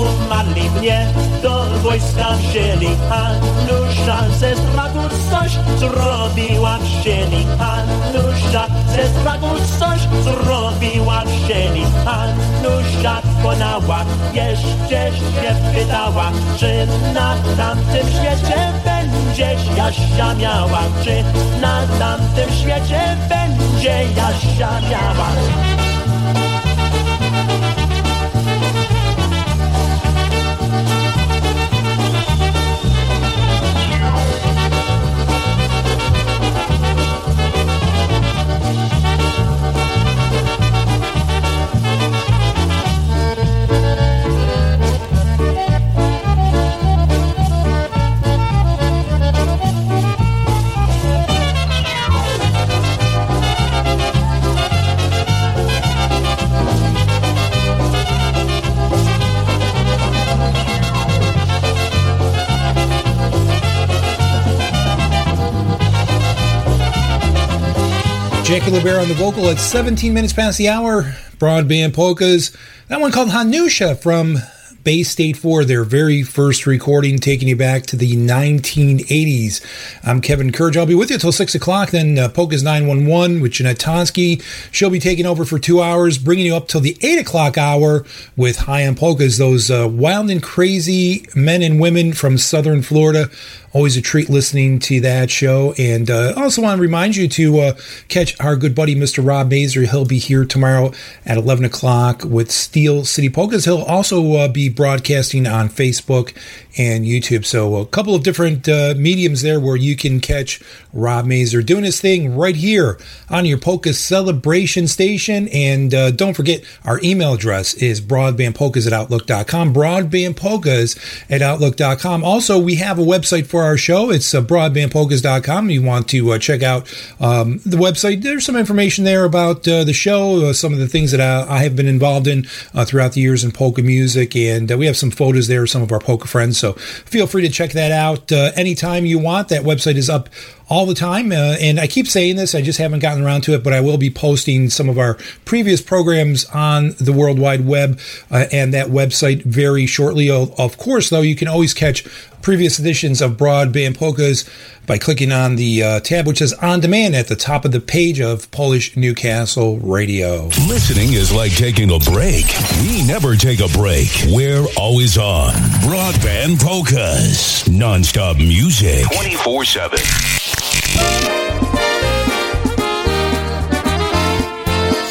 Umarli mnie do wojska wzięli Hanusza ze strachu coś zrobiła w sieni Hanusza ze strachu coś zrobiła w sieni Hanusza konała, jeszcze się pytała Czy na tamtym świecie będziesz Jasia miała? Czy na tamtym świecie będzie Jasia miała Jackie LeBaron on the vocal at 17 minutes past the hour. Broadband polkas. That one called Hanusha from Bay State 4, their very first recording, taking you back to the 1980s. I'm Kevin Kurdziel. I'll be with you till 6 o'clock. Then uh, Polkas 911 with Jeanette Tonsky. She'll be taking over for two hours, bringing you up till the 8 o'clock hour with High on Polkas, those uh, wild and crazy men and women from southern Florida Always a treat listening to that show. And uh, also want to remind you to uh, catch our good buddy, Mr. Rob Mazer. He'll be here tomorrow at 11 o'clock with Steel City Polkas. He'll also uh, be broadcasting on Facebook and YouTube. So a couple of different uh, mediums there where you can catch Rob Mazer doing his thing right here on your Polka Celebration Station. And uh, don't forget, our email address is broadbandpolkas at outlook.com. Broadbandpolkas at outlook.com. Also, we have a website for our show. It's uh, broadbandpolkas.com. You want to uh, check out um, the website. There's some information there about uh, the show, uh, some of the things that I, I have been involved in uh, throughout the years in polka music. And we have some photos there of some of our polka friends. So feel free to check that out anytime you want. That website is up all the time. Uh, and I keep saying this, I just haven't gotten around to it, but I will be posting some of our previous programs on the World Wide Web uh, and that website very shortly. Of course, though, you can always catch previous editions of Broadband Polkas by clicking on the uh, tab which says On Demand at the top of the page of Polish Newcastle Radio. Listening is like taking a break. We never take a break. We're always on. Broadband Polkas. Non-stop music. 24-7.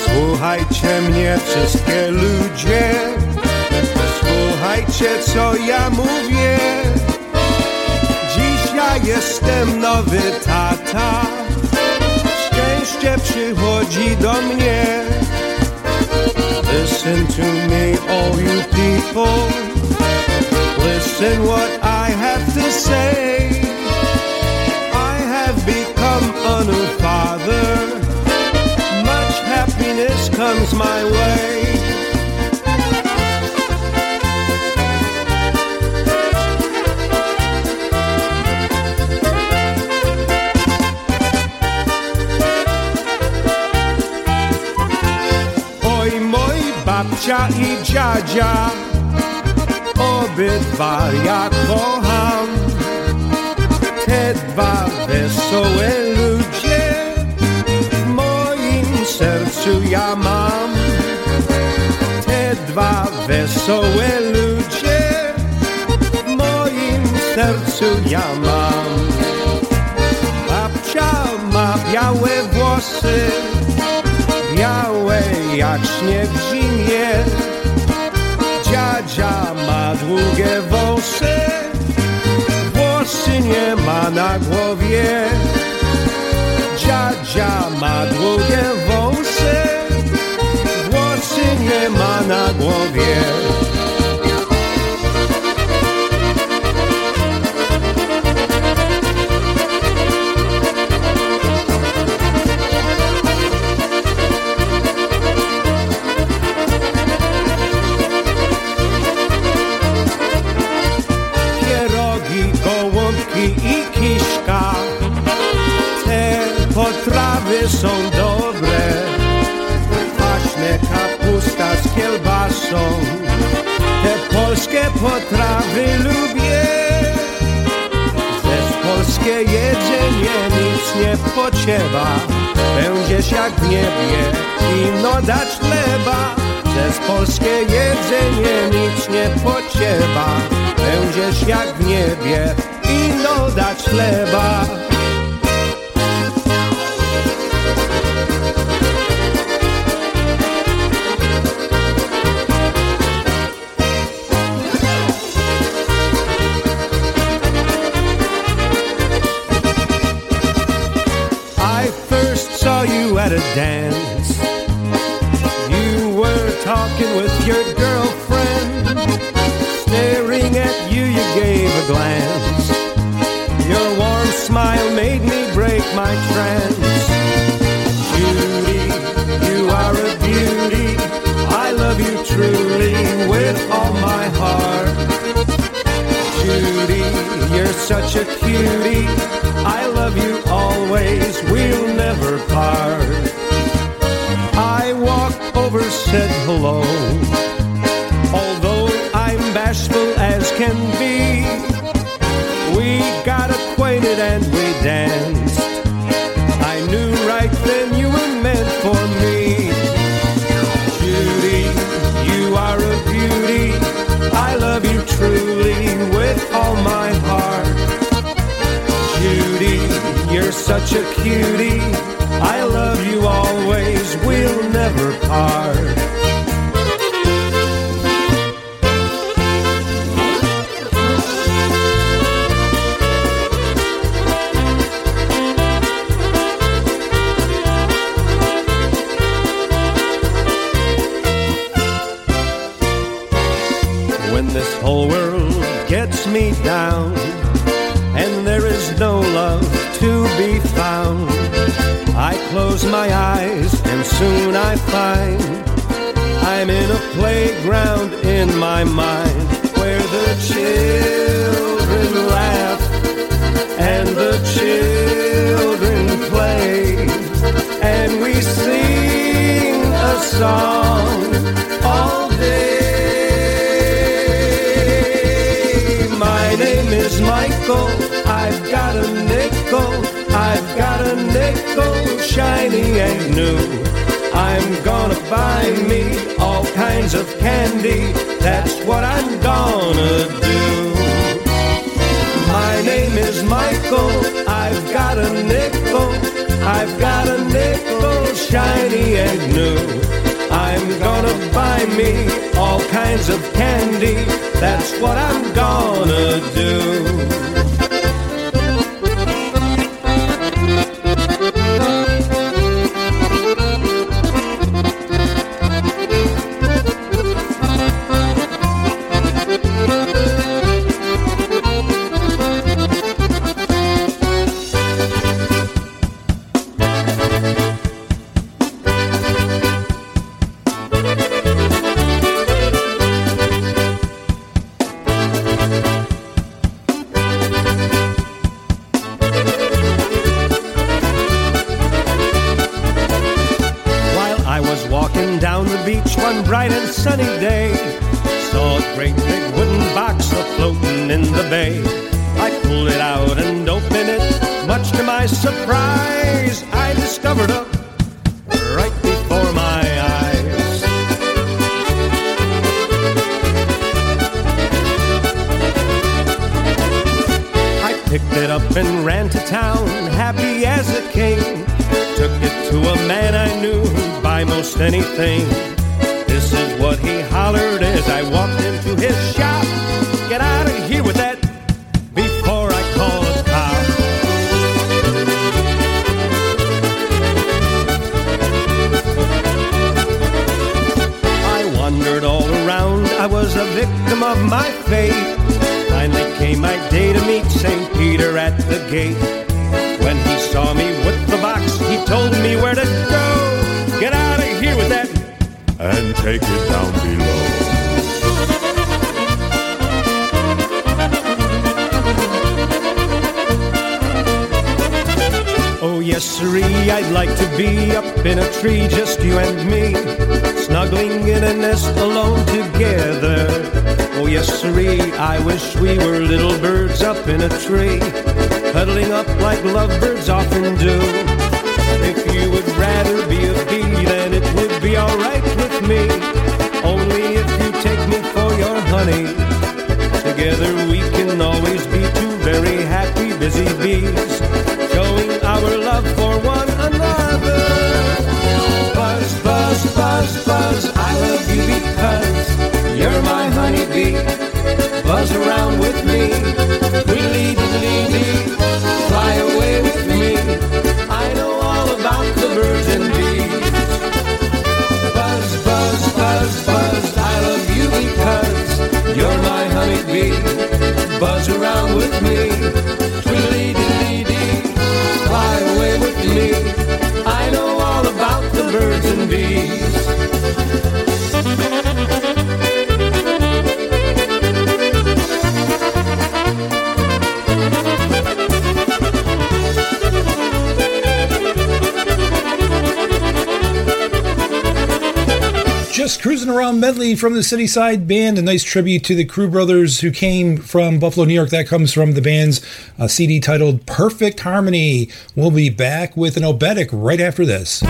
Słuchajcie mnie wszystkie ludzie Słuchajcie co ja mówię Dziś jestem nowy tata. Szczęście przychodzi do mnie. Listen to me all you people. Listen what I have to say. I have become a new father. Much happiness comes my way babcia i dziadzia Obydwa ja kocham. Te dwa wesołe ludzie W moim sercu ja mam. Te dwa wesołe ludzie W moim sercu ja mam. Babcia ma białe włosy białe jak śnieg w zimie. Dziadzia ma długie wąsy, włosy nie ma na głowie. Dziadzia ma długie wąsy, włosy nie ma na głowie. Potrawy lubię. Też polskie jedzenie nic nie pociewa. Będziesz jak w niebie i no dać chleba. Przez polskie jedzenie nic nie pociewa. Będziesz jak w niebie i no dać chleba. Dance. You were talking with your girlfriend. Staring at you, you gave a glance. Your warm smile made me break my trance. Judy, you are a beauty. I love you truly with all my heart. Judy, you're such a cutie. I love you always, over, said hello. Although I'm bashful as can be, we got acquainted and we danced. I knew right then you were meant for me. Judy, you are a beauty. I love you truly with all my you're such a cutie. I love you always, we'll never part. In my mind where the children laugh and the children play and we sing a song all day. My name is Michael. I've got a nickel. I've got a nickel shiny and new. I'm gonna buy me all kinds of candy. That's what I'm gonna do. My name is Michael. I've got a nickel. I've got a nickel shiny and new. I'm gonna buy me all kinds of candy. That's what I'm gonna do. Yes, sirree, I'd like to be up in a tree, just you and me, snuggling in a nest alone together. Oh, yes, sirree, I wish we were little birds up in a tree, cuddling up like lovebirds often do. If you would rather be a bee, then it would be alright with me. Only if you take me for your honey. Together we can always be two very happy, busy bees, our love for one another. Buzz, buzz, buzz, buzz, I love you because you're my honeybee. Buzz around with me, diddly dee, fly away with me. I know all about the birds and bees. Buzz, buzz, buzz, buzz, I love you because you're my honeybee. Buzz around with me, me. I know all about the birds and bees. Cruising Around Medley from the City Side Band, a nice tribute to the Crew Brothers who came from Buffalo, New York. That comes from the band's uh, CD titled Perfect Harmony. We'll be back with an Oberek right after this.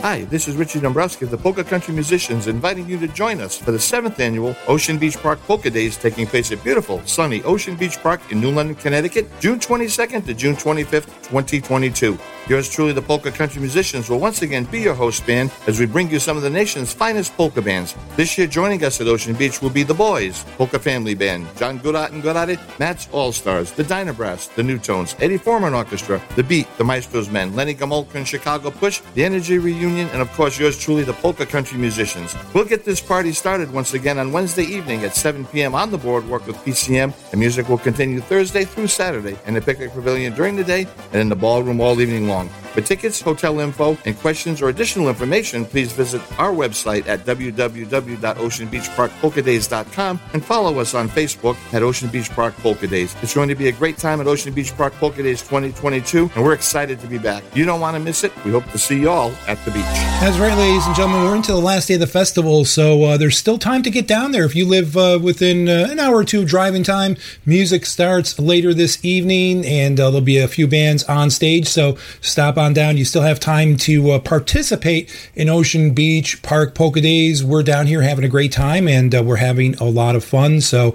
Hi, this is Richie Dombrowski of the Polka Country Musicians inviting you to join us for the seventh annual Ocean Beach Park Polka Days taking place at beautiful, sunny Ocean Beach Park in New London, Connecticut, June 22nd to June 25th, 2022. Yours truly, the Polka Country Musicians, will once again be your host band as we bring you some of the nation's finest polka bands. This year, joining us at Ocean Beach will be The Boys, Polka Family Band, John Gora and Gorale, Matt's All Stars, The Dynabrass, The New Tones, Eddie Forman Orchestra, The Beat, The Maestro's Men, Lenny Gomulka and Chicago Push, The Energy Reunion, and of course, yours truly, the Polka Country Musicians. We'll get this party started once again on Wednesday evening at 7 p.m. on the boardwalk with PCM, and music will continue Thursday through Saturday in the Picnic Pavilion during the day and in the ballroom all evening long long. For tickets, hotel info, and questions or additional information, please visit our website at www.oceanbeachparkpolkadays.com and follow us on Facebook at Ocean Beach Park Polka Days. It's going to be a great time at Ocean Beach Park Polka Days 2022, and we're excited to be back. You don't want to miss it. We hope to see you all at the beach. That's right, ladies and gentlemen. We're into the last day of the festival, so uh, there's still time to get down there. If you live uh, within uh, an hour or two driving time, music starts later this evening, and uh, there'll be a few bands on stage. So stop on down. You still have time to uh, participate in Ocean Beach Park Polka Days. We're down here having a great time, and uh, we're having a lot of fun. So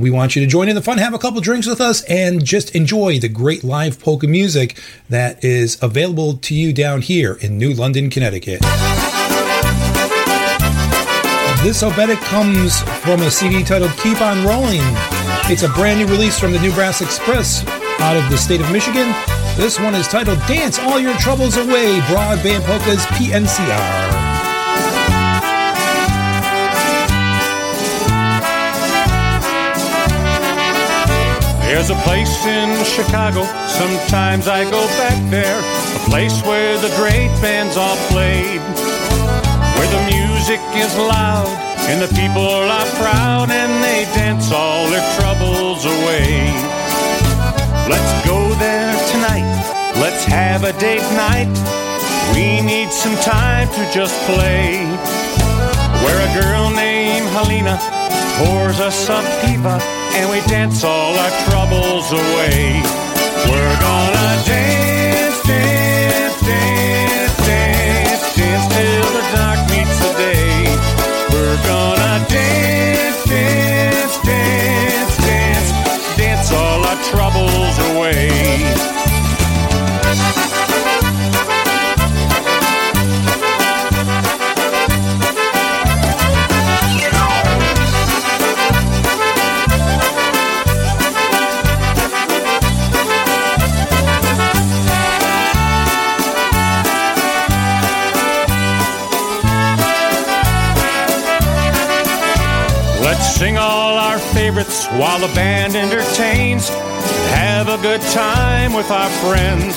we want you to join in the fun, have a couple drinks with us, and just enjoy the great live polka music that is available to you down here in New London, Connecticut. This Oberek comes from a CD titled Keep On Rolling. It's a brand new release from the New Brass Express out of the state of Michigan. This one is titled Dance All Your Troubles Away, Broadband Polkas PNCR. There's a place in Chicago, sometimes I go back there. A place where the great bands all played. Where the music is loud and the people are proud and they dance all their troubles away. Let's go have a date night. We need some time to just play. Where a girl named Helena pours us a piva and we dance all our troubles away. We're gonna dance, while the band entertains. Have a good time with our friends.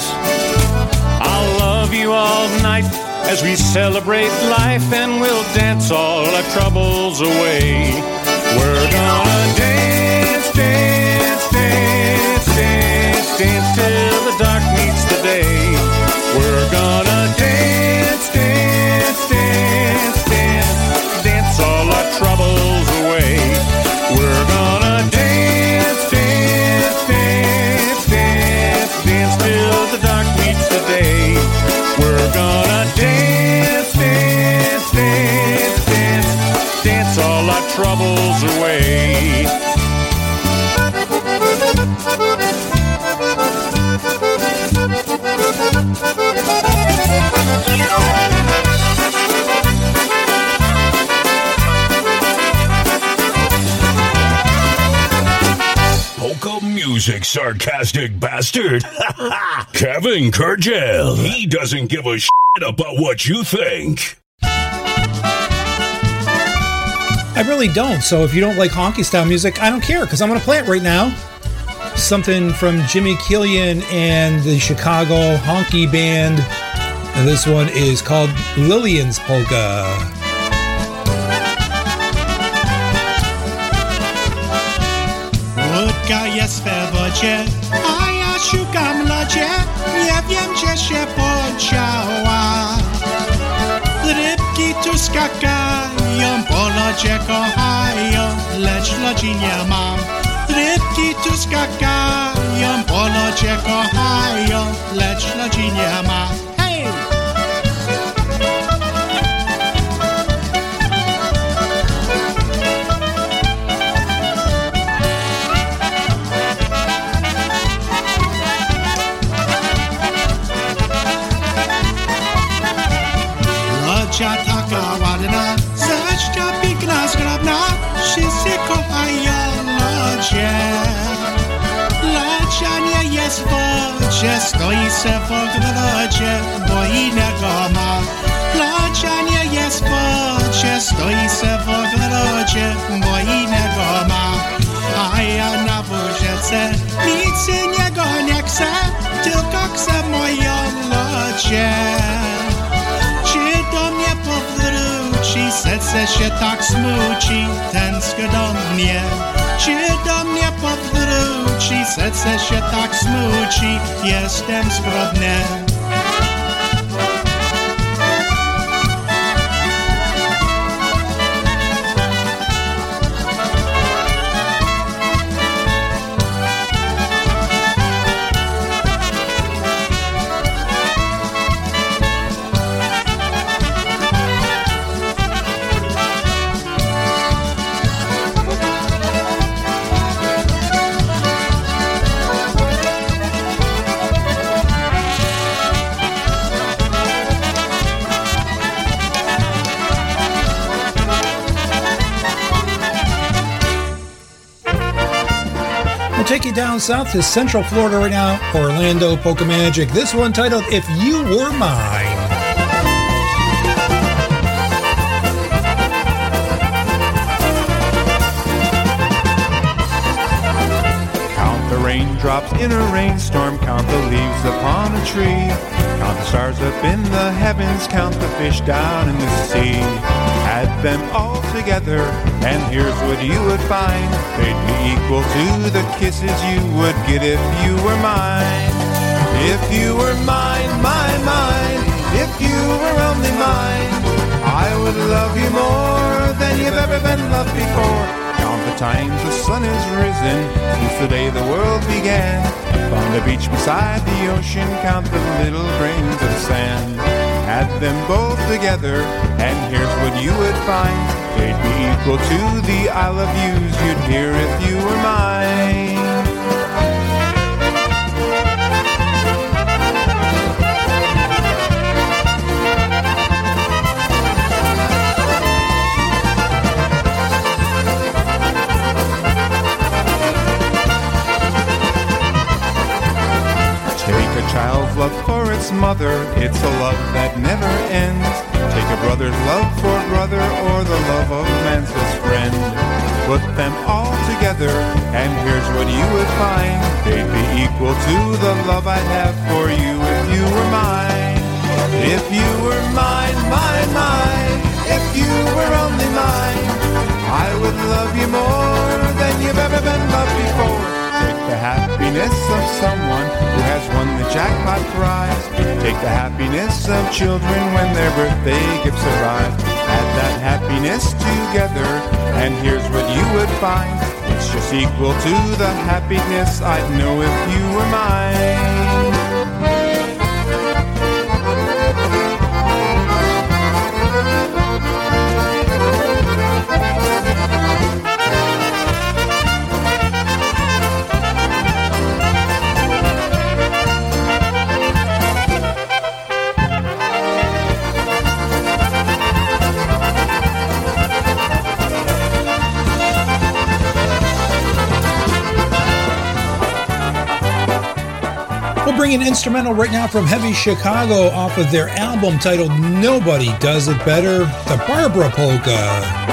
I'll love you all night as we celebrate life and we'll dance all our troubles away. We're gonna dance, music, sarcastic bastard. (laughs) Kevin Kurdziel. He doesn't give a shit about what you think. I really don't. So if you don't like honky style music, I don't care because I'm going to play it right now. Something from Jimmy Killian and the Chicago Honky Band. And this one is called Lillian's Polka. Wódka jest we a ja szukam lodzie, nie wiem gdzie się podziała. Ryb skakają, polocie kochają, lecz ludzi nie mam. Rybki tu skakają, polocie kochają, lecz ludzi nie ma. Wszyscy kochają lodzie. Lodzia nie jest w wodzie, stoi se w ogrodzie, bo innego ma. Lodzia nie jest w wodzie, stoi se w ogrodzie, bo innego ma. A ja na buziece nic innego nie chcę, tylko chcę moją lodzie. Czy do mnie powróci, serce się tak smuci, tęskno do mnie. Czy do mnie powróci, serce się tak smuci, jestem zgodny. Down south to Central Florida right now, Orlando Polka Magic. This one titled If You Were Mine. Count the raindrops in a rainstorm, count the leaves upon a tree. Count the stars up in the heavens, count the fish down in the sea. Add them all together, and here's what you would find. They'd be equal to the kisses you would get if you were mine. If you were mine, mine, mine, if you were only mine, I would love you more than you've ever been loved before. Count the times the sun has risen since the day the world began. On the beach beside the ocean, count the little grains of sand. Add them both together, and here's what you would find. They'd be equal to the I love yous you'd hear if you were mine. Its mother, it's a love that never ends. Take a brother's love for brother or the love of a man's best friend. Put them all together, and here's what you would find. They'd be equal to the love I'd have for you if you were mine. If you were mine, mine, mine, if you were only mine, I would love you more than you've ever been loved before. Take the happiness of someone who has won the jackpot prize. Take the happiness of children when their birthday gifts arrive. Add that happiness together, and here's what you would find. It's just equal to the happiness I'd know if you were mine. Bring an instrumental right now from Heavy Chicago off of their album titled Nobody Does It Better, the Barbara Polka.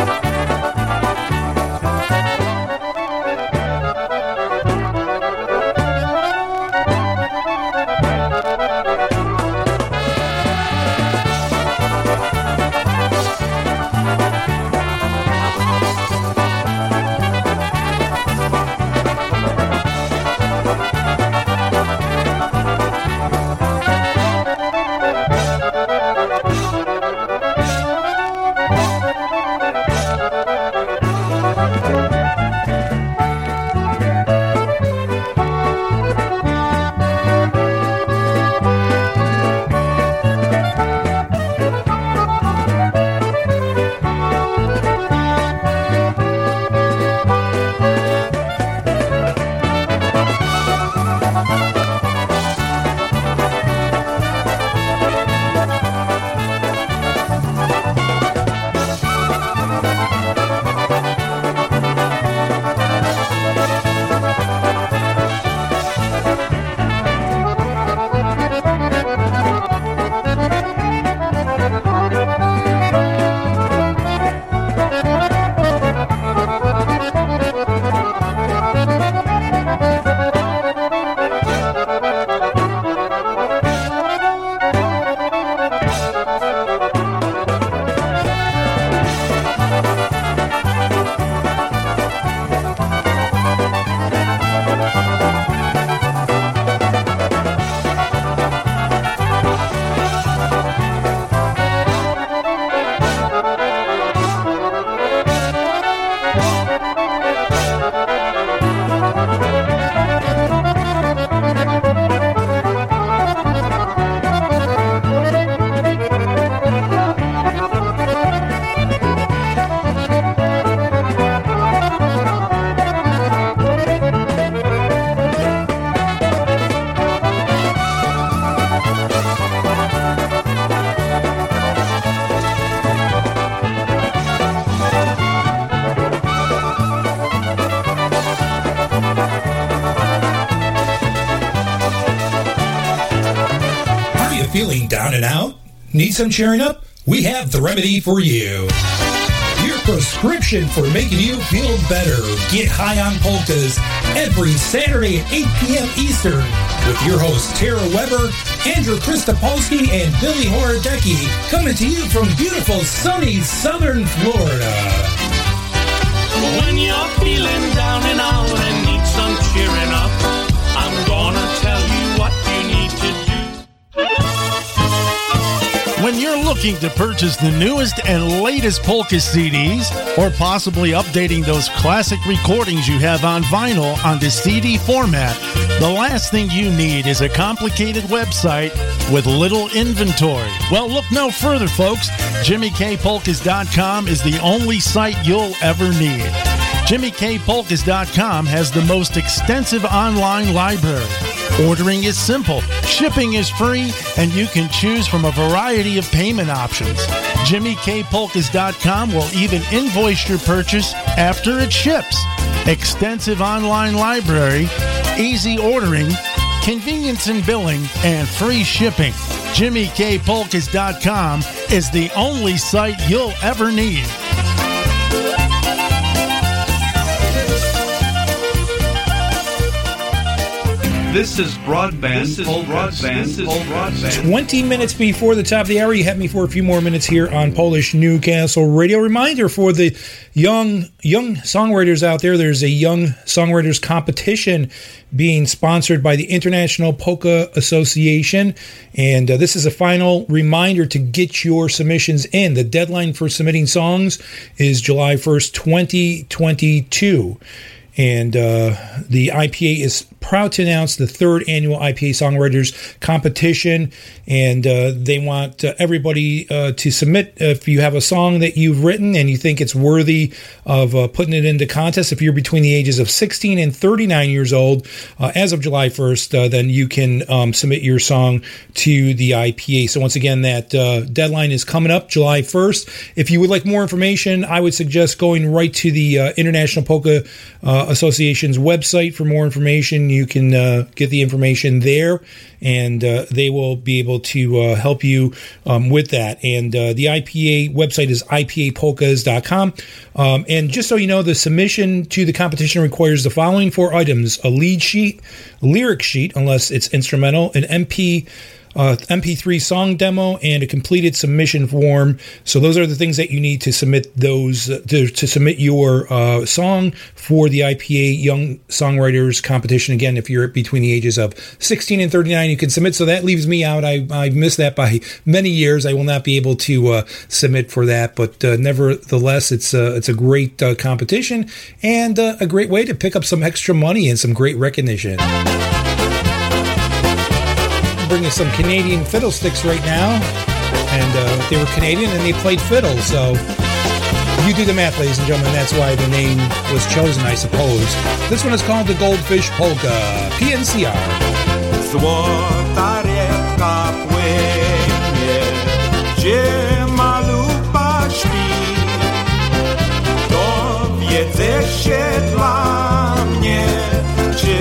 Some cheering up? We have the remedy for you. Your prescription for making you feel better. Get high on polkas every Saturday at 8 p.m. Eastern with your hosts Tara Weber, Andrew Christopolsky, and Billy Horodecki coming to you from beautiful sunny southern Florida. When you're feeling down and out and need some cheering up, When you're looking to purchase the newest and latest polka CDs, or possibly updating those classic recordings you have on vinyl onto CD format, the last thing you need is a complicated website with little inventory. Well, look no further, folks. JimmyKPolkas.com is the only site you'll ever need. JimmyKPolkas.com has the most extensive online library. Ordering is simple, shipping is free, and you can choose from a variety of payment options. JimmyKPolkas.com will even invoice your purchase after it ships. Extensive online library, easy ordering, convenience in billing, and free shipping. JimmyKPolkas.com is the only site you'll ever need. This is broadband. This is broadband. This is broadband. 20 minutes before the top of the hour, you have me for a few more minutes here on Polish Newcastle Radio. Reminder for the young young songwriters out there, there's a young songwriters competition being sponsored by the International Polka Association. And uh, this is a final reminder to get your submissions in. The deadline for submitting songs is July 1st, 2022. And uh, the IPA is proud to announce the third annual IPA Songwriters Competition. And uh, they want uh, everybody uh, to submit if you have a song that you've written and you think it's worthy of uh, putting it into contest. If you're between the ages of 16 and 39 years old, uh, as of July 1st, uh, then you can um, submit your song to the IPA. So, once again, that deadline is coming up July 1st. If you would like more information, I would suggest going right to the International Polka Association's website for more information. You can uh, get the information there, and uh, they will be able to uh, help you um, with that. And uh, the IPA website is ipapolkas.com. Um, and just so you know, the submission to the competition requires the following four items a lead sheet, lyric sheet, unless it's instrumental, an MP uh, MP3 song demo, and a completed submission form. So those are the things that you need to submit those uh, to, to submit your uh, song for the IPA Young Songwriters Competition. Again, if you're between the ages of 16 and 39, you can submit. So that leaves me out. I I missed that by many years. I will not be able to uh, submit for that, but uh, nevertheless, it's a it's a great competition and a great way to pick up some extra money and some great recognition bringing some Canadian fiddlesticks right now. And uh, they were Canadian and they played fiddle. So you do the math, ladies and gentlemen. That's why the name was chosen, I suppose. This one is called the Goldfish Polka, PNCR. Dla mnie, czy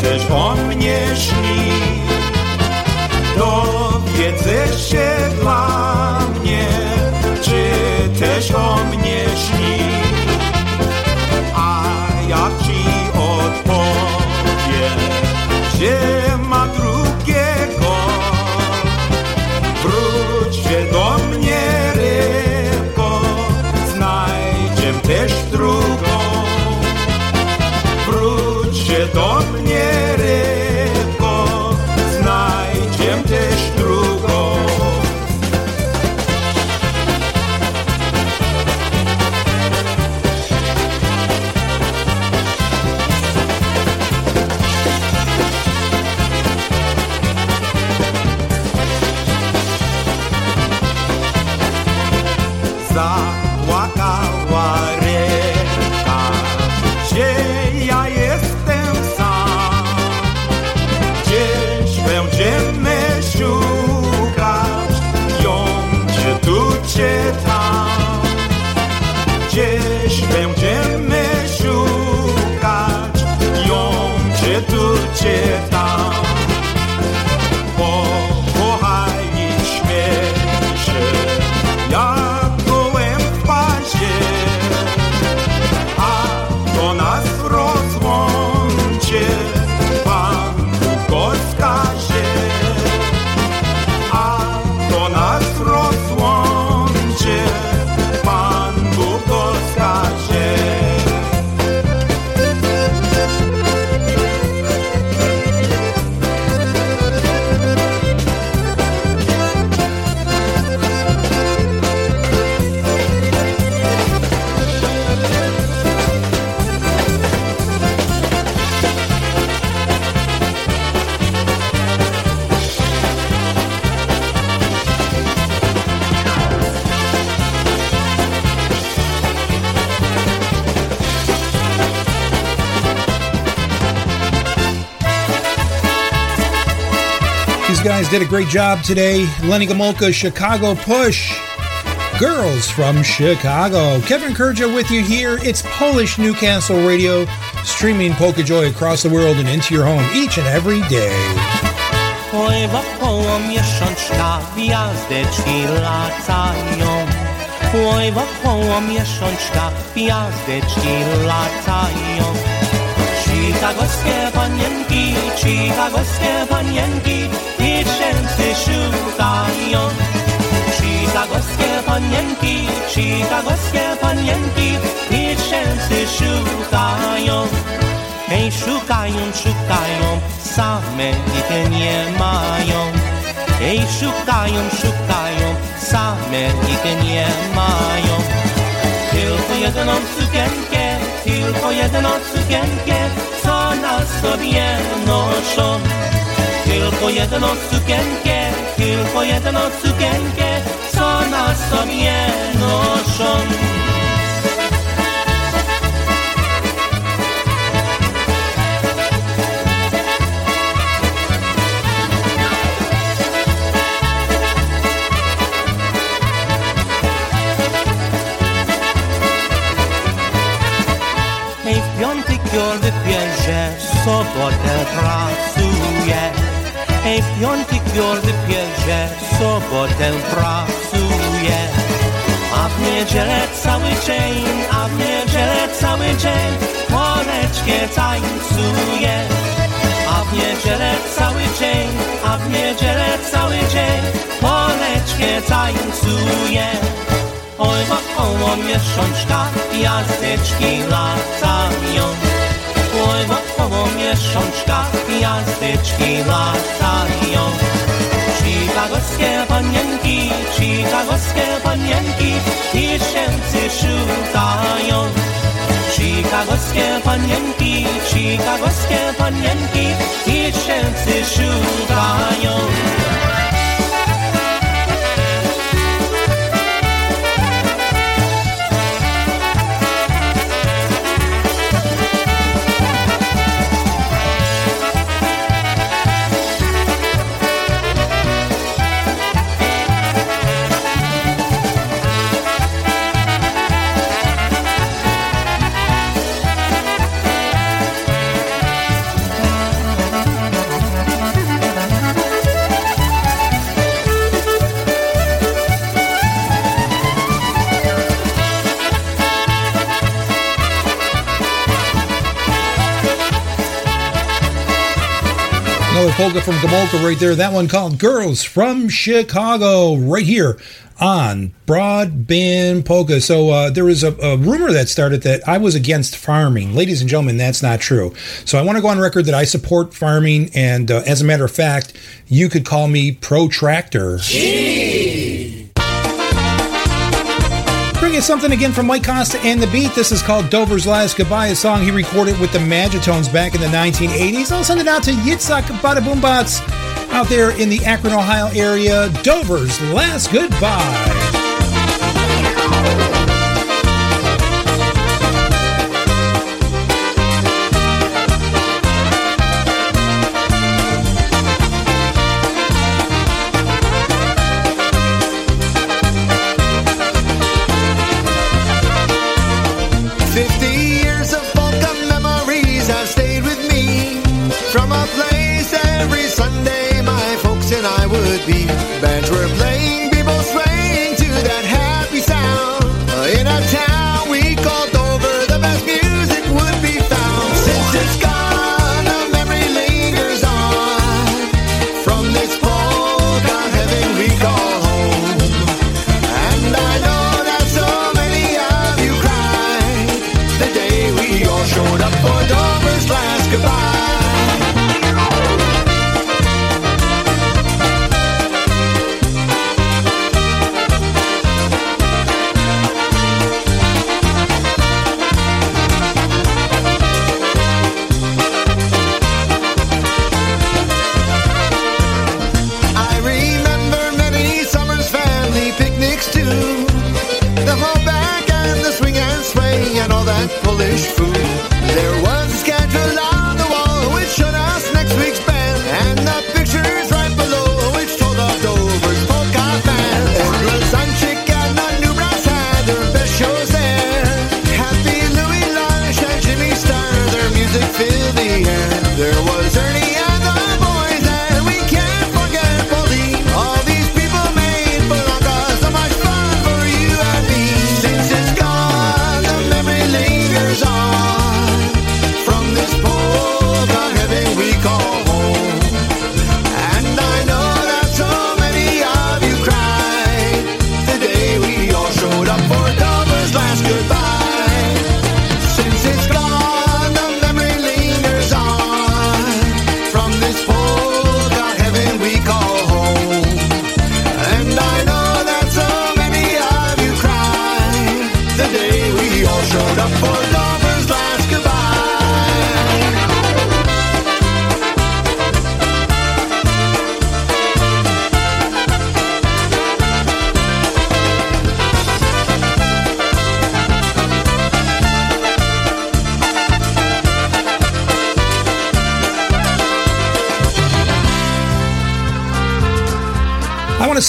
też o mnie śni. Dowiedzę się dla mnie, czy też o mnie śni. A ja ci odpowiem, że czy guys did a great job today. Lenny Gomulka, Chicago Push. Girls from Chicago. Kevin Kurdziel with you here. It's Polish Newcastle Radio, streaming Polka Joy across the world and into your home each and every day. Pływa koło miesiączka, gwiazdeczki latają. Pływa koło miesiączka, gwiazdeczki latają. Chicagowskie panienki, panienki, tysięcy szukają. Chicagowskie panienki, chicagowskie panienki, tysięcy szukają. Hej, szukają, szukają, same ich nie mają. Hej, szukają, szukają, same ich nie mają. Tylko jedną sukienkę, tylko jedną sukienkę, co na sobie noszą. Tylko jedną sukienkę, tylko jedną sukienkę, co na sobie noszą. Hej, w piątek jordy pierze, w sobotę pracuje. Piątek jordy pierze, w sobotę pracuje. A w niedzielę cały dzień, a w niedzielę cały dzień, poleczkie tańcuje. A w niedzielę cały dzień, a w niedzielę cały dzień, poleczkie tańcuje. Oj, wokoło miesiączka, gwiazdeczki latają. Oj, wokoło miesiączka, gwiazdeczki latają. Chicagowskie panienki, chicagowskie panienki, tysięcy szukają. Chicagowskie panienki, chicagowskie panienki, tysięcy szukają. Polka from Gomulka right there. That one called Girls from Chicago right here on Broadband Polka. So uh, there was a, a rumor that started that I was against farming. Ladies and gentlemen, that's not true. So I want to go on record that I support farming. And uh, as a matter of fact, you could call me protractor. Bring you something again from Mike Costa and the Beat. This is called Dover's Last Goodbye, a song he recorded with the Magitones back in the 1980s. I'll send it out to Yitzhak Badaboombots out there in the Akron, Ohio area. Dover's Last Goodbye. Be. Bands were playing,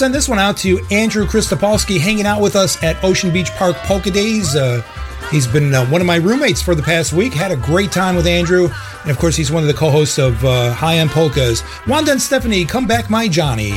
send this one out to Andrew Christopolsky hanging out with us at Ocean Beach Park Polka Days. Uh, he's been uh, one of my roommates for the past week. Had a great time with Andrew. And of course, he's one of the co hosts of uh, High End Polkas. Wanda and Stephanie, come back, my Johnny.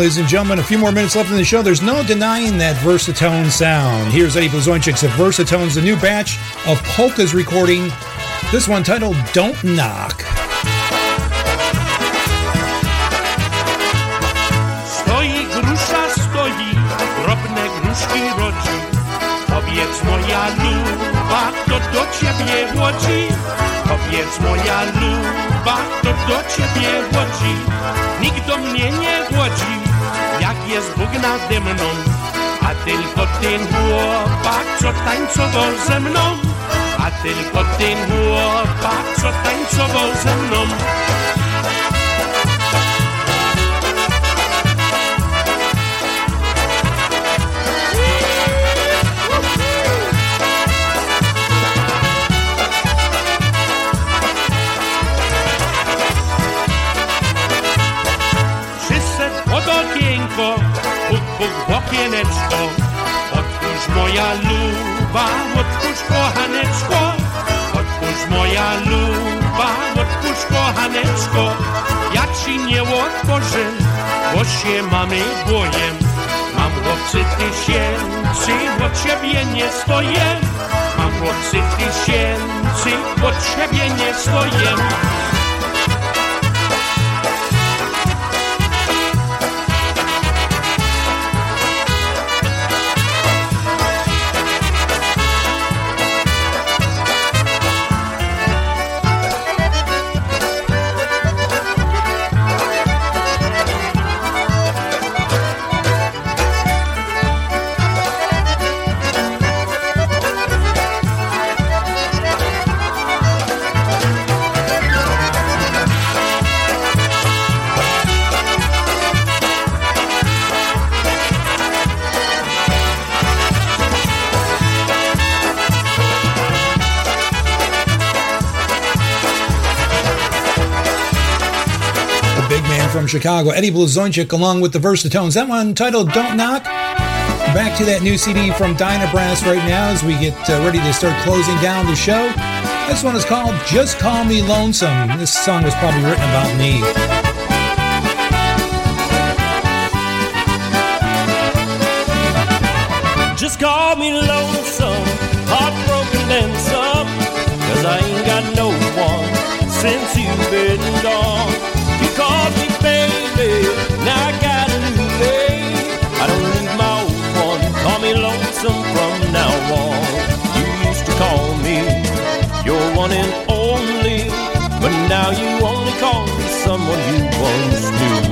Ladies and gentlemen. A few more minutes left in the show. There's no denying that Versatone sound. Here's Eddie Blazonczyk's of Versatone's a new batch of polkas recording. This one titled Don't Knock. Stoi grusza, stoi, drobne gruszki rodzi. Powiedz moja luba, kto do ciebie. Powiedz moja luba, kto do ciebie. Nikt do mnie nie jest Bóg nade mną, a tylko ten chłopak, co tańcował ze mną, a tylko ten chłopak, co tańcował ze mną. Okieneczko. Otwórz moja luba, otwórz kochaneczko. Otwórz moja luba, otwórz kochaneczko. Ja ci nie otworzę, bo się mamy bojem. Mam chłopcy tysięcy, od ciebie nie stoję. Mam chłopcy tysięcy, od ciebie nie stoję. Chicago, Eddie Blazonczyk, along with the Versatones. That one titled Don't Knock. Back to that new CD from Dynabrass right now as we get uh, ready to start closing down the show. This one is called Just Call Me Lonesome. This song was probably written about me. Just call me lonesome, heartbroken and some. Cause I ain't got no one since you've been gone. You called me now you only call me someone you once knew.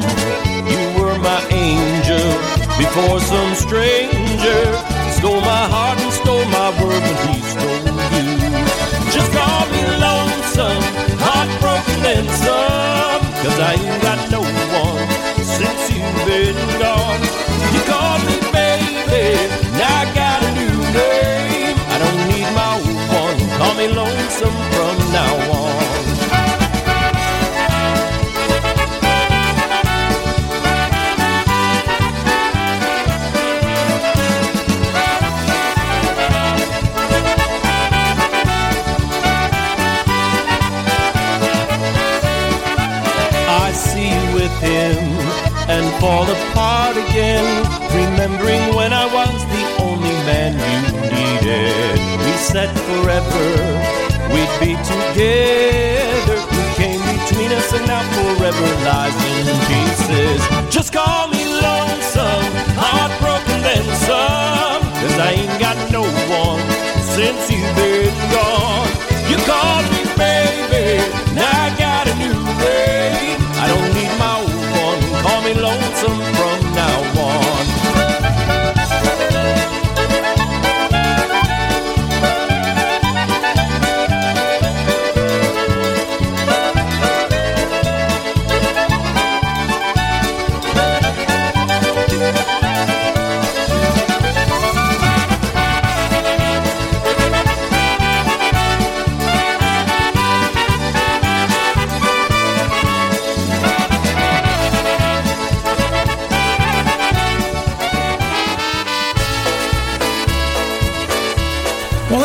You were my angel before some stranger stole my heart and stole my world when he stole you. Just call me lonesome, heartbroken and some, cause I ain't got no one since you've been gone. You called me baby, now I got a new name. I don't need my old one, call me lonesome from now on. Fall apart again, remembering when I was the only man you needed. We said forever we'd be together. We came between us and now forever lies in pieces. Just call me lonesome, heartbroken then some, cause I ain't got no one since you've been gone. You called me baby, now I got a new name. One. Call me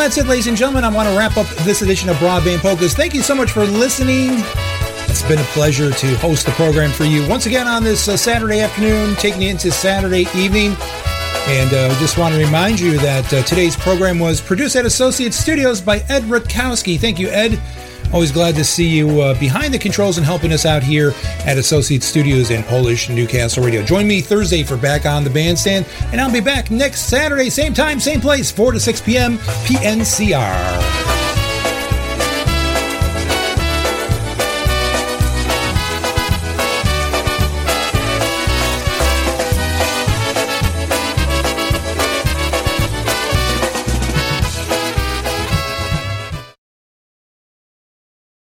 that's it, ladies and gentlemen. I want to wrap up this edition of Broadband Polkas. Thank you so much for listening. It's been a pleasure to host the program for you once again on this uh, Saturday afternoon, taking you into Saturday evening. And uh, just want to remind you that uh, today's program was produced at Associate Studios by Ed Rutkowski. Thank you, Ed. Always glad to see you uh, behind the controls and helping us out here at Associate Studios in Polish Newcastle Radio. Join me Thursday for Back on the Bandstand, and I'll be back next Saturday, same time, same place, 4 to 6 p.m. PNCR.